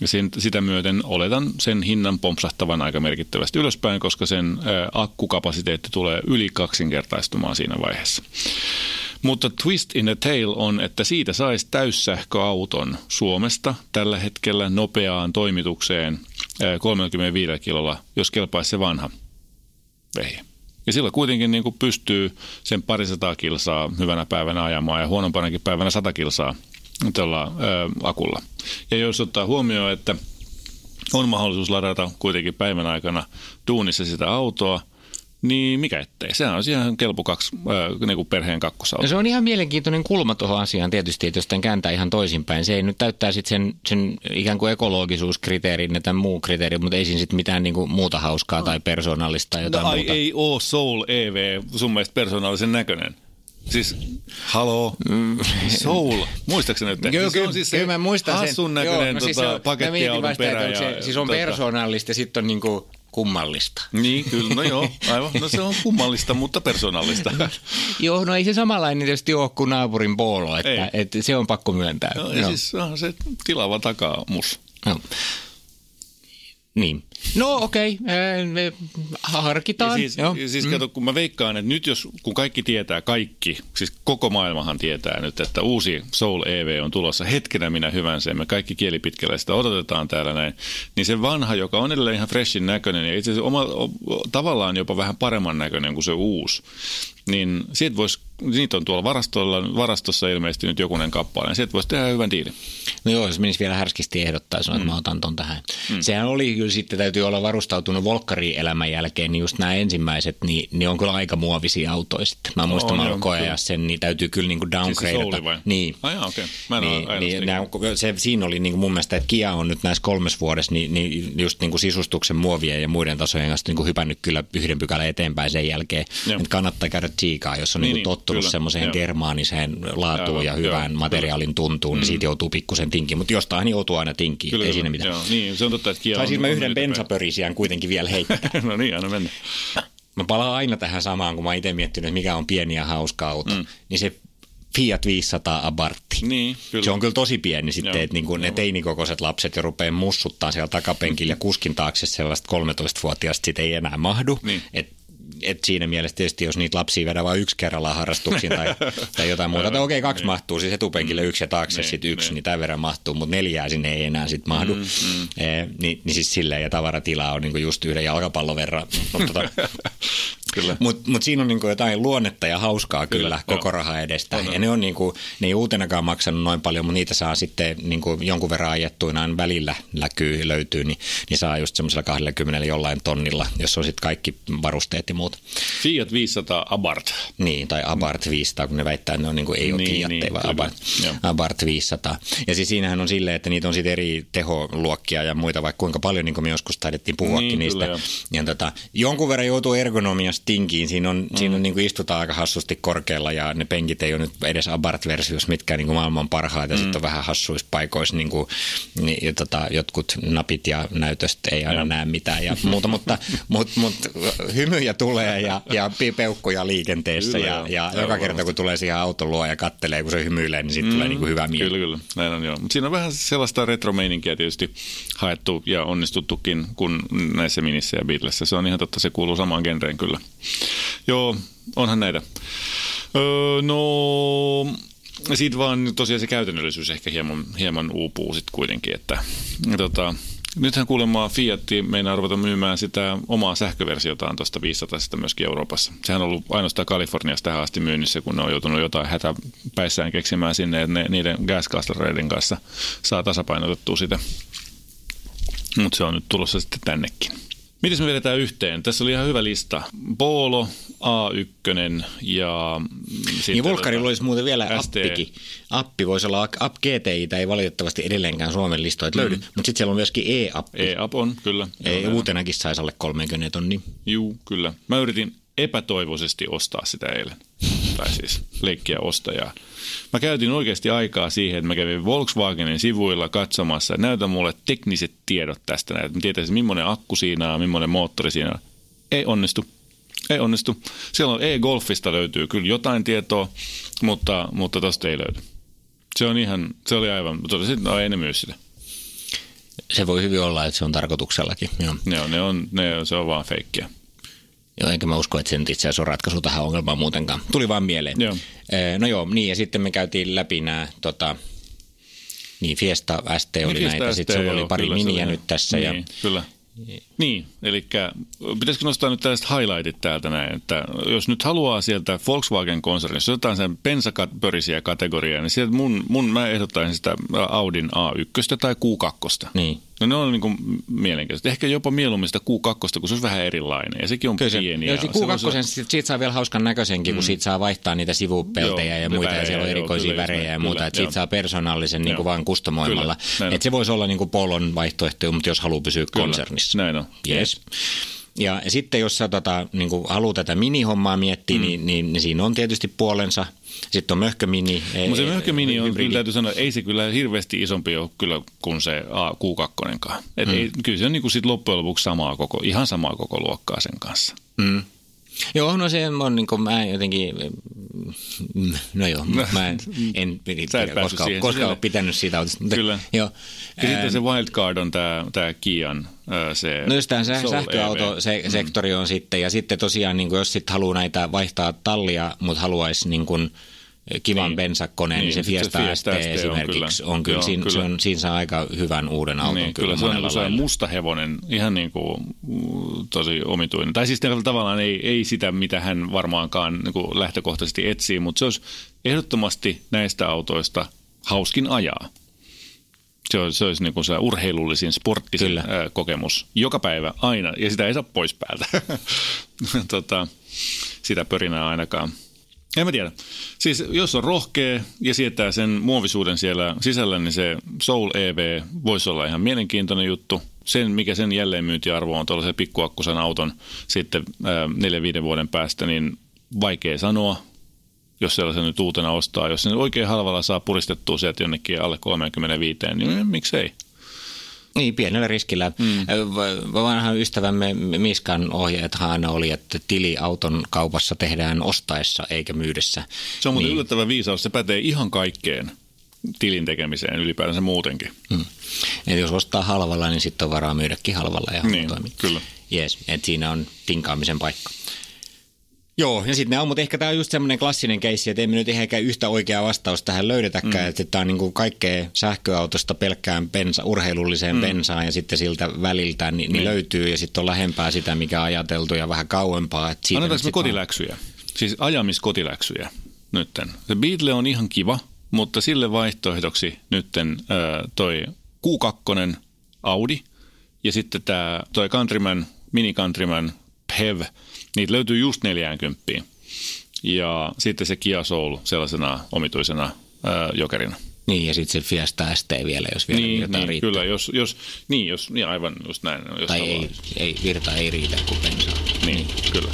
Ja sen, sitä myöten oletan sen hinnan pompsahtavan aika merkittävästi ylöspäin, koska sen ää, akkukapasiteetti tulee yli kaksinkertaistumaan siinä vaiheessa. Mutta twist in the tail on, että siitä saisi täyssähköauton Suomesta tällä hetkellä nopeaan toimitukseen ää, 35 kilolla, jos kelpaisi se vanha vehje. Ja sillä kuitenkin niin kuin pystyy sen parisataa kilsaa hyvänä päivänä ajamaan ja huonompanakin päivänä sata kilsaa tällä ö, akulla. Ja jos ottaa huomioon, että on mahdollisuus ladata kuitenkin päivän aikana duunissa sitä autoa, niin mikä ettei. Sehän on ihan kelpo kaksi äh, niin kuin perheen kakkosauto. No se on ihan mielenkiintoinen kulma tuohon asiaan tietysti, että jos tämän kääntää ihan toisinpäin. Se ei nyt täyttää sitten sen, sen ikään kuin ekologisuuskriteerin ja tämän muu kriteeri, mutta ei siinä sitten mitään niin kuin muuta hauskaa tai persoonallista tai jotain no, ai, muuta. ei oo Soul EV sun mielestä persoonallisen näköinen. Siis, haloo, Soul, muistaakseni nyt? Joo, Siis kyllä, on siis kyllä mä muistan sen. hassun näköinen Joo, no siis tota, mä pakettiauton perä. ja, siis on tota- persoonallista ja sitten on niin kuin kummallista. Niin, kyllä, no joo, aivan. No se on kummallista, mutta persoonallista. Joo, no ei se samanlainen tietysti ole kuin naapurin poolo, että, että se on pakko myöntää. No, ja siis se tilava takaa mus. No. Niin. No okei, okay. me harkitaan. Ja siis, Joo. ja siis kato, kun mä veikkaan, että nyt jos, kun kaikki tietää, kaikki, siis koko maailmahan tietää nyt, että uusi Soul EV on tulossa hetkenä minä hyvänsä, me kaikki kielipitkällä sitä odotetaan täällä näin, niin se vanha, joka on edelleen ihan freshin näköinen ja itse asiassa oma, o, tavallaan jopa vähän paremman näköinen kuin se uusi, niin siitä voisi, niitä on tuolla varastolla, varastossa ilmeisesti nyt jokunen kappale, siitä voisi tehdä hyvän diilin. No joo, jos menisi vielä härskisti ehdottaa, sanoa, että mä otan ton tähän. Mm. Sehän oli kyllä sitten, täytyy olla varustautunut Volkkari-elämän jälkeen, niin just nämä ensimmäiset, niin, niin on kyllä aika muovisia autoja sitten. Mä muistan, On, mä sen, niin täytyy kyllä niin kuin Siis se downgradeata. Souli vai? Niin. Ai jaa, okei. Mä en niin, niin, nämä, se, siinä oli niin kuin mun mielestä, että Kia on nyt näissä kolmessa vuodessa niin, niin just niin kuin sisustuksen muovien ja muiden tasojen kanssa niin kuin hypännyt kyllä yhden pykälän eteenpäin sen jälkeen. Joo. Että kannattaa käydä tsiikaa, jos on niin, Niin, niin, niin, tottunut kyllä, semmoiseen joo. germaaniseen laatuun Aivan, ja joo, hyvään kyllä. materiaalin tuntuun, niin siitä joutuu pikkusen tinkiin. Mutta jostain joutuu aina tinkiin, Kyllä, ei siinä mitään. Joo, niin, se on totta, että Saisin on, mä yhden bensapörisiän kuitenkin vielä heittää. no niin, aina mennä. Mä palaan aina tähän samaan, kun mä itse miettinyt, että mikä on pieni ja hauska auto. Mm. Niin se Fiat 500 Abartti. Niin, kyllä. Se on kyllä tosi pieni sitten, Joo, että niin kuin ne teinikokoiset lapset jo rupeaa mussuttaa siellä takapenkillä ja kuskin taakse sellaista 13-vuotiaasta sit ei enää mahdu. Niin. Et, et siinä mielessä tietysti, jos niitä lapsia vedä vain yksi kerrallaan harrastuksiin tai, tai jotain muuta. Tai okei, okay, kaksi Niin. mahtuu, siis etupenkille yksi ja taakse Niin, sitten yksi, niin. niin tämän verran mahtuu, mutta neljää sinne ei enää sitten mahdu. Mm, mm. Eh, niin, niin siis silleen, ja tavaratilaa on niinku just yhden jalkapallon verran. Mutta tota, Kyllä. Mutta mut siinä on niinku jotain luonnetta ja hauskaa kyllä, Kyllä, koko joo. raha edestä. On, on. ja ne on niinku, ne ei uutenakaan maksanut noin paljon, mutta niitä saa sitten niinku jonkun verran ajettuina välillä läkyy, löytyy, niin, niin saa just semmoisella 20 jollain tonnilla, jos on sitten kaikki varusteet ja muut. Fiat 500 Abarth. Niin, tai Abarth 500, kun ne väittää, että ne on niinku, ei ole Niin, Fiat, niin, vaan joo. Abarth 500. Ja siis siinähän on silleen, että niitä on sitten eri teholuokkia ja muita, vaikka kuinka paljon, niin kuin me joskus taidettiin puhuakin Niin, niistä. kyllä. Ja tota, jonkun verran joutuu ergonomiasta tinkiin. Siinä on, mm. siinä on niin kuin istutaan aika hassusti korkealla ja ne penkit ei ole nyt edes Abarth-versiossa mitkään niin kuin maailman parhaita. Mm. Sitten on vähän hassuissa paikoissa niin kuin, niin, ja tota, jotkut napit ja näytöstä ei aina Joo. näe mitään ja muuta, mutta mut, mut, hymyjä tulee ja, ja peukkuja liikenteessä Kyllä, ja, joo. ja Aivan joka kerta varmasti. kun tulee siihen auton luo ja kattelee, kun se hymyilee, niin siitä mm. tulee niin kuin hyvä mieli. Kyllä, kyllä. Näin on joo. Mutta siinä on vähän sellaista retromeininkiä tietysti haettu ja onnistuttukin kuin näissä minissä ja Beatlesissä. Se on ihan totta, se kuuluu samaan genreen kyllä. Joo, onhan näitä. Öö, no, siitä vaan tosiaan se käytännöllisyys ehkä hieman, hieman uupuu sitten kuitenkin, että tota, Nythän kuulemma Fiat meinaa ruveta myymään sitä omaa sähköversiotaan tuosta 500 myöskin Euroopassa. Sehän on ollut ainoastaan Kaliforniassa tähän asti myynnissä, kun ne on joutunut jotain hätäpäissään keksimään sinne, että ne, niiden gaskastareiden kanssa saa tasapainotettua sitä. Mutta se on nyt tulossa sitten tännekin. Miten me vedetään yhteen? Tässä oli ihan hyvä lista. Polo, A1 ja... Niin Volkarilla olisi muuten vielä ST. appikin. Appi voisi olla, App GTI ei valitettavasti edelleenkään Suomen listoilta löydy, mutta sitten siellä on myöskin e-appi. E-app on, kyllä. Ei, Joo, uutenakin saisi alle 30 tonnia. Juu, kyllä. Mä yritin epätoivoisesti ostaa sitä eilen. Tai siis leikkiä ostajaa. Mä käytin oikeasti aikaa siihen, että mä kävin Volkswagenin sivuilla katsomassa, että näytä mulle tekniset tiedot tästä. Että mä tietäisin, millainen akku siinä on, millainen moottori siinä on. Ei onnistu. Ei onnistu. Siellä on e-golfista löytyy kyllä jotain tietoa, mutta, mutta tosta ei löydy. Se on ihan, se oli aivan, totesin, no ei ne myy sitä. Se voi hyvin olla, että se on tarkoituksellakin. Joo. Ne on, ne on, ne, se on vaan feikkiä. Joo, enkä mä usko, että se nyt itse asiassa on ratkaisu tähän ongelmaan muutenkaan. Tuli vaan mieleen. Joo. No joo, niin ja sitten me käytiin läpi nämä, tota, niin Fiesta ST oli Fiesta näitä, sitten sulla oli pari kyllä miniä nyt tässä. Niin, Ja, kyllä. Niin, eli pitäisikö nostaa nyt tällaiset highlightit täältä näin, että jos nyt haluaa sieltä Volkswagen-konsernista, jos otetaan sen pensapörisiä kategoriaa, niin sieltä mun, mun mä ehdottaisin sitä Audin A1 tai Q2. niin. No ne on niin kuin mielenkiintoista. Ehkä jopa mieluummin sitä Q2, kun se on vähän erilainen. Ja sekin on Kyllä se, pieni. joo, ja se Q2, se... siitä saa vielä hauskan näköisenkin, kun siitä saa vaihtaa niitä sivupeltejä Joo, ja muita, ja siellä on värejä, joo, erikoisia kyllä, värejä ja kyllä, muuta, että joo. siitä saa persoonallisen niin kuin Joo. vaan kustomoimalla. Kyllä. Että se voisi olla niin kuin Polon vaihtoehto, mutta jos haluaa pysyä Kyllä, konsernissa. näin on. Yes. Ja sitten jos sä tota, niin kuin haluaa tätä minihommaa miettiä, mm. niin, niin, niin siinä on tietysti puolensa. Sitten on möhkömini. Mutta se eh, möhkömini on, hybridi. kyllä täytyy sanoa, ei se kyllä hirveästi isompi ole kyllä kuin se A- Q2. Et Mm. ei, kyllä se on niin kuin sit loppujen lopuksi samaa koko, ihan samaa koko luokkaa sen kanssa. Mm. Joo, no se on niin kuin mä jotenkin, no joo, mä en, en päässyt koskaan, koskaan ole pitänyt siitä autosta. Mutta, Kyllä. Joo. Ja sitten Ähm, se wildcard on tämä Kian ää, se No just EV. sähköautosektori on sitten, ja sitten tosiaan niin kuin jos sitten haluaa näitä vaihtaa tallia, mutta haluaisi niin kuin kivan Niin. bensakoneen, niin, Niin, se sit se Fiesta, Fiesta ST ST on esimerkiksi kyllä. on kyllä, Joo, siinä, kyllä. Se on, siinä saa aika hyvän uuden auton Niin, kyllä, kyllä se on niin se lailla. musta hevonen, ihan niin kuin mm, tosi omituinen. Tai siis tavallaan ei, ei sitä, mitä hän varmaankaan niin kuin lähtökohtaisesti etsii, mutta se olisi ehdottomasti näistä autoista hauskin ajaa. Se olisi, se olisi niin kuin se urheilullisin, sporttisin Kyllä. kokemus joka päivä aina, ja sitä ei saa pois päältä. tota, sitä pörinää ainakaan. En mä tiedä. Siis jos on rohkea ja sietää sen muovisuuden siellä sisällä, niin se Soul EV voisi olla ihan mielenkiintoinen juttu. Sen, mikä sen jälleenmyyntiarvo on tuollaisen pikkuakkusen auton sitten ää, neljän viiden vuoden päästä, niin vaikea sanoa, jos sellaisen nyt uutena ostaa. Jos sen oikein halvalla saa puristettua sieltä jonnekin alle 35, niin mm. miksei. Niin, pienellä riskillä. Mm. Vanhan ystävämme Miskan ohjeethan aina oli, että tili auton kaupassa tehdään ostaessa eikä myydessä. Se on muuten niin. yllättävän viisaus. Se pätee ihan kaikkeen tilin tekemiseen ylipäänsä muutenkin. Mm. Et jos ostaa halvalla, niin sitten on varaa myydäkin halvalla ja Niin, toimii. kyllä. Yes, että siinä on tinkaamisen paikka. Joo, ja sitten ne on, mutta ehkä tämä on just semmoinen klassinen keissi, että emme nyt ehkä yhtä oikeaa vastausta tähän löydetäkään, mm. että tämä on niinku kaikkea sähköautosta pelkkään bensa, urheilulliseen mm. bensaan ja sitten siltä väliltä niin, niin. löytyy ja sitten on lähempää sitä, mikä on ajateltu ja vähän kauempaa. Että Annetaanko me kotiläksyjä? Siis ajamiskotiläksyjä nytten. Se Beatle on ihan kiva, mutta sille vaihtoehdoksi nytten ö, toi Q2 Audi ja sitten tämä toi Countryman, Mini Countryman PHEV, niitä löytyy just 40. Ja sitten se Kia Soul sellaisena omituisena ö, jokerina. Niin, ja sitten se Fiesta ST vielä, jos vielä Niin, virtaa niin riittää. kyllä, jos, jos, niin, jos, niin aivan just näin. Jos Tai haluaa. ei, ei, virta ei riitä kuin bensaa. Niin, kyllä.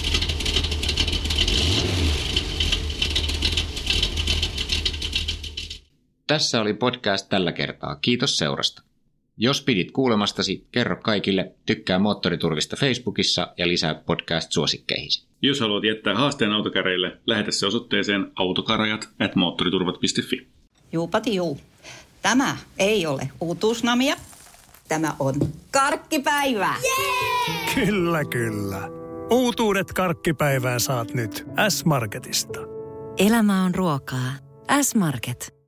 Tässä oli podcast tällä kertaa. Kiitos seurasta. Jos pidit kuulemastasi, kerro kaikille, tykkää Moottoriturvista Facebookissa ja lisää podcast-suosikkeihisi. Jos haluat jättää haasteen autokäreille, lähetä se osoitteeseen autokarajat at moottoriturvat.fi. Juupati juu. Tämä ei ole uutuusnamia. Tämä on karkkipäivää. Kyllä, kyllä. Uutuudet karkkipäivään saat nyt S-Marketista. Elämä on ruokaa. S-Market.